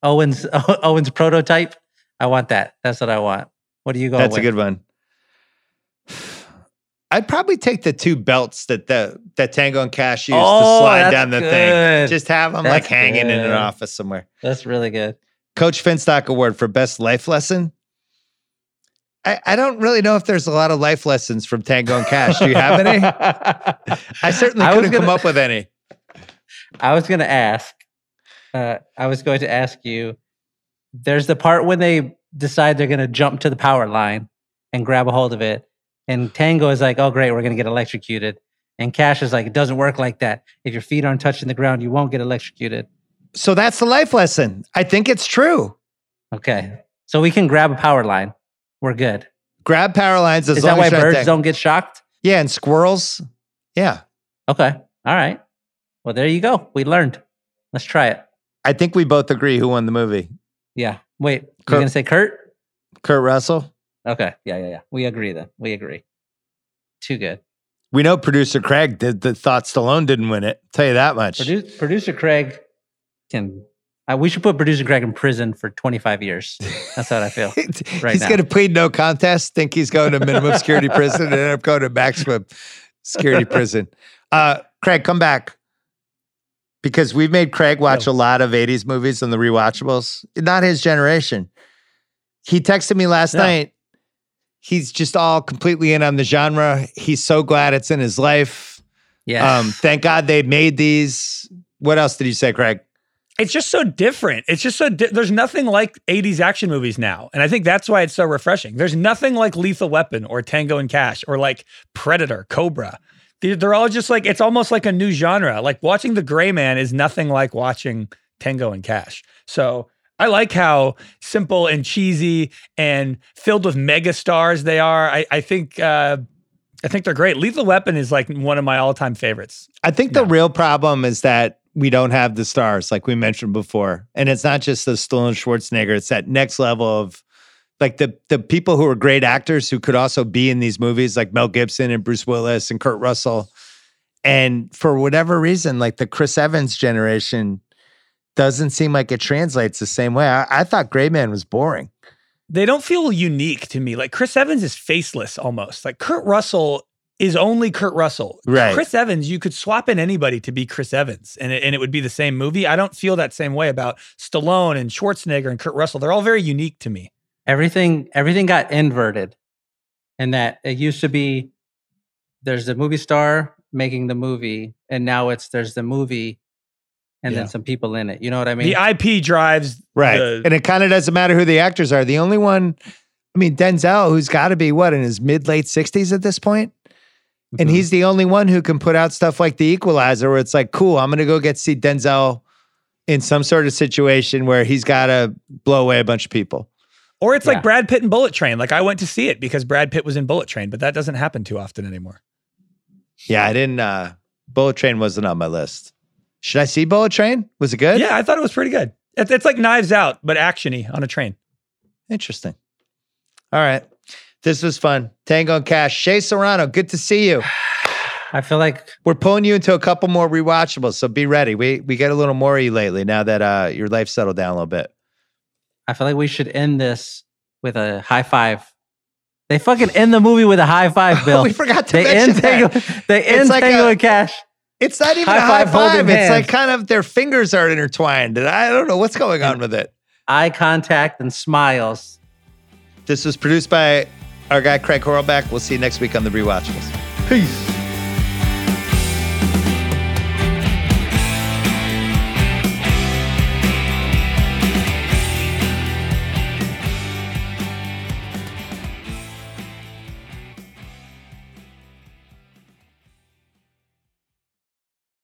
Owen's [LAUGHS] Owen's prototype. I want that. That's what I want. What do you go? That's with? a good one. I'd probably take the two belts that the that Tango and Cash used to Oh, slide down the thing. Just have them like That's hanging in an office somewhere. That's really good. Coach Finstock Award for best life lesson. I, I don't really know if there's a lot of life lessons from Tango and Cash. Do you have any? [LAUGHS] I certainly I couldn't come gonna- up with any. I was going to ask. Uh, I was going to ask you There's the part when they decide they're gonna jump to the power line and grab a hold of it, and Tango is like, "Oh great, we're gonna get electrocuted," and Cash is like, "It doesn't work like that. If your feet aren't touching the ground, you won't get electrocuted." So that's the life lesson. I think it's true. Okay, so we can grab a power line. We're good. Grab power lines as Is long that why as birds don't get shocked? Yeah, and squirrels. Yeah. Okay, all right. Well, there you go. We learned. Let's try it. I think we both agree who won the movie. Yeah. Wait, Kurt- you're gonna say Kurt? Kurt Russell. Okay. Yeah, yeah, yeah. We agree then. We agree. Too good. We know producer Craig did the thought Stallone didn't win it. Tell you that much. Produ- producer Craig can. Uh, we should put producer Craig in prison for 25 years. That's how I feel. [LAUGHS] right he's going to plead no contest. Think he's going to minimum security [LAUGHS] prison and end up going to maximum security prison. Uh, Craig, come back because we've made Craig watch a lot of '80s movies on the rewatchables. Not his generation. He texted me last Yeah. night. He's just all completely in on the genre. He's so glad it's in his life. Yeah. Um, thank God they made these. What else did you say, Craig? It's just so different. It's just so di- there's nothing like 80s action movies now. And I think that's why it's so refreshing. There's nothing like Lethal Weapon or Tango and Cash or like Predator, Cobra. They're, they're all just like it's almost like a new genre. Like watching The Gray Man is nothing like watching Tango and Cash. So I like how simple and cheesy and filled with mega stars they are. I, I think uh, I think they're great. Lethal Weapon is like one of my all-time favorites. I think the real problem is that we don't have the stars, like we mentioned before, and it's not just the Stallone Schwarzenegger. It's that next level of like the the people who are great actors who could also be in these movies, like Mel Gibson and Bruce Willis and Kurt Russell. And for whatever reason, like the Chris Evans generation doesn't seem like it translates the same way. I, I thought Gray Man was boring. they don't feel unique to me. Like Chris Evans is faceless almost. Like Kurt Russell is only Kurt Russell. Right. Chris Evans, you could swap in anybody to be Chris Evans and it, and it would be the same movie. I don't feel that same way about Stallone and Schwarzenegger and Kurt Russell. They're all very unique to me. everything everything got inverted and that it used to be there's the movie star making the movie and now it's there's the movie and Yeah. then some people in it you know what i mean the IP drives Right. the- and it kind of doesn't matter who the actors are. The only one, I mean, Denzel, who's got to be what, in his mid late 60s at this point? And Mm-hmm. he's the only one who can put out stuff like The Equalizer, where it's like, cool, I'm going to go get see Denzel in some sort of situation where he's got to blow away a bunch of people. or it's Yeah. like Brad Pitt and Bullet Train. Like I went to see it because Brad Pitt was in Bullet Train, but that doesn't happen too often anymore. Yeah, I didn't, uh, Bullet Train wasn't on my list. Should I see Bullet Train? Was it good? Yeah, I thought it was pretty good. It's, it's like Knives Out, but actiony on a train. Interesting. All right. This was fun. Tango and Cash. Shea Serrano, good to see you. i feel like We're pulling you into a couple more rewatchables, so be ready. We we get a little more of you lately now that uh, your life settled down a little bit. i feel like we should end this with a high five they fucking end the movie with a high five [LAUGHS] bill we forgot to they mention end Tango, that. they It's end like Tango a- and cash It's not even High a high five, five. It's hands. like kind of their fingers are intertwined, and I don't know what's going on with it. eye contact and smiles This was produced by our guy Craig Horlbeck. We'll see you next week on the rewatchables. Peace.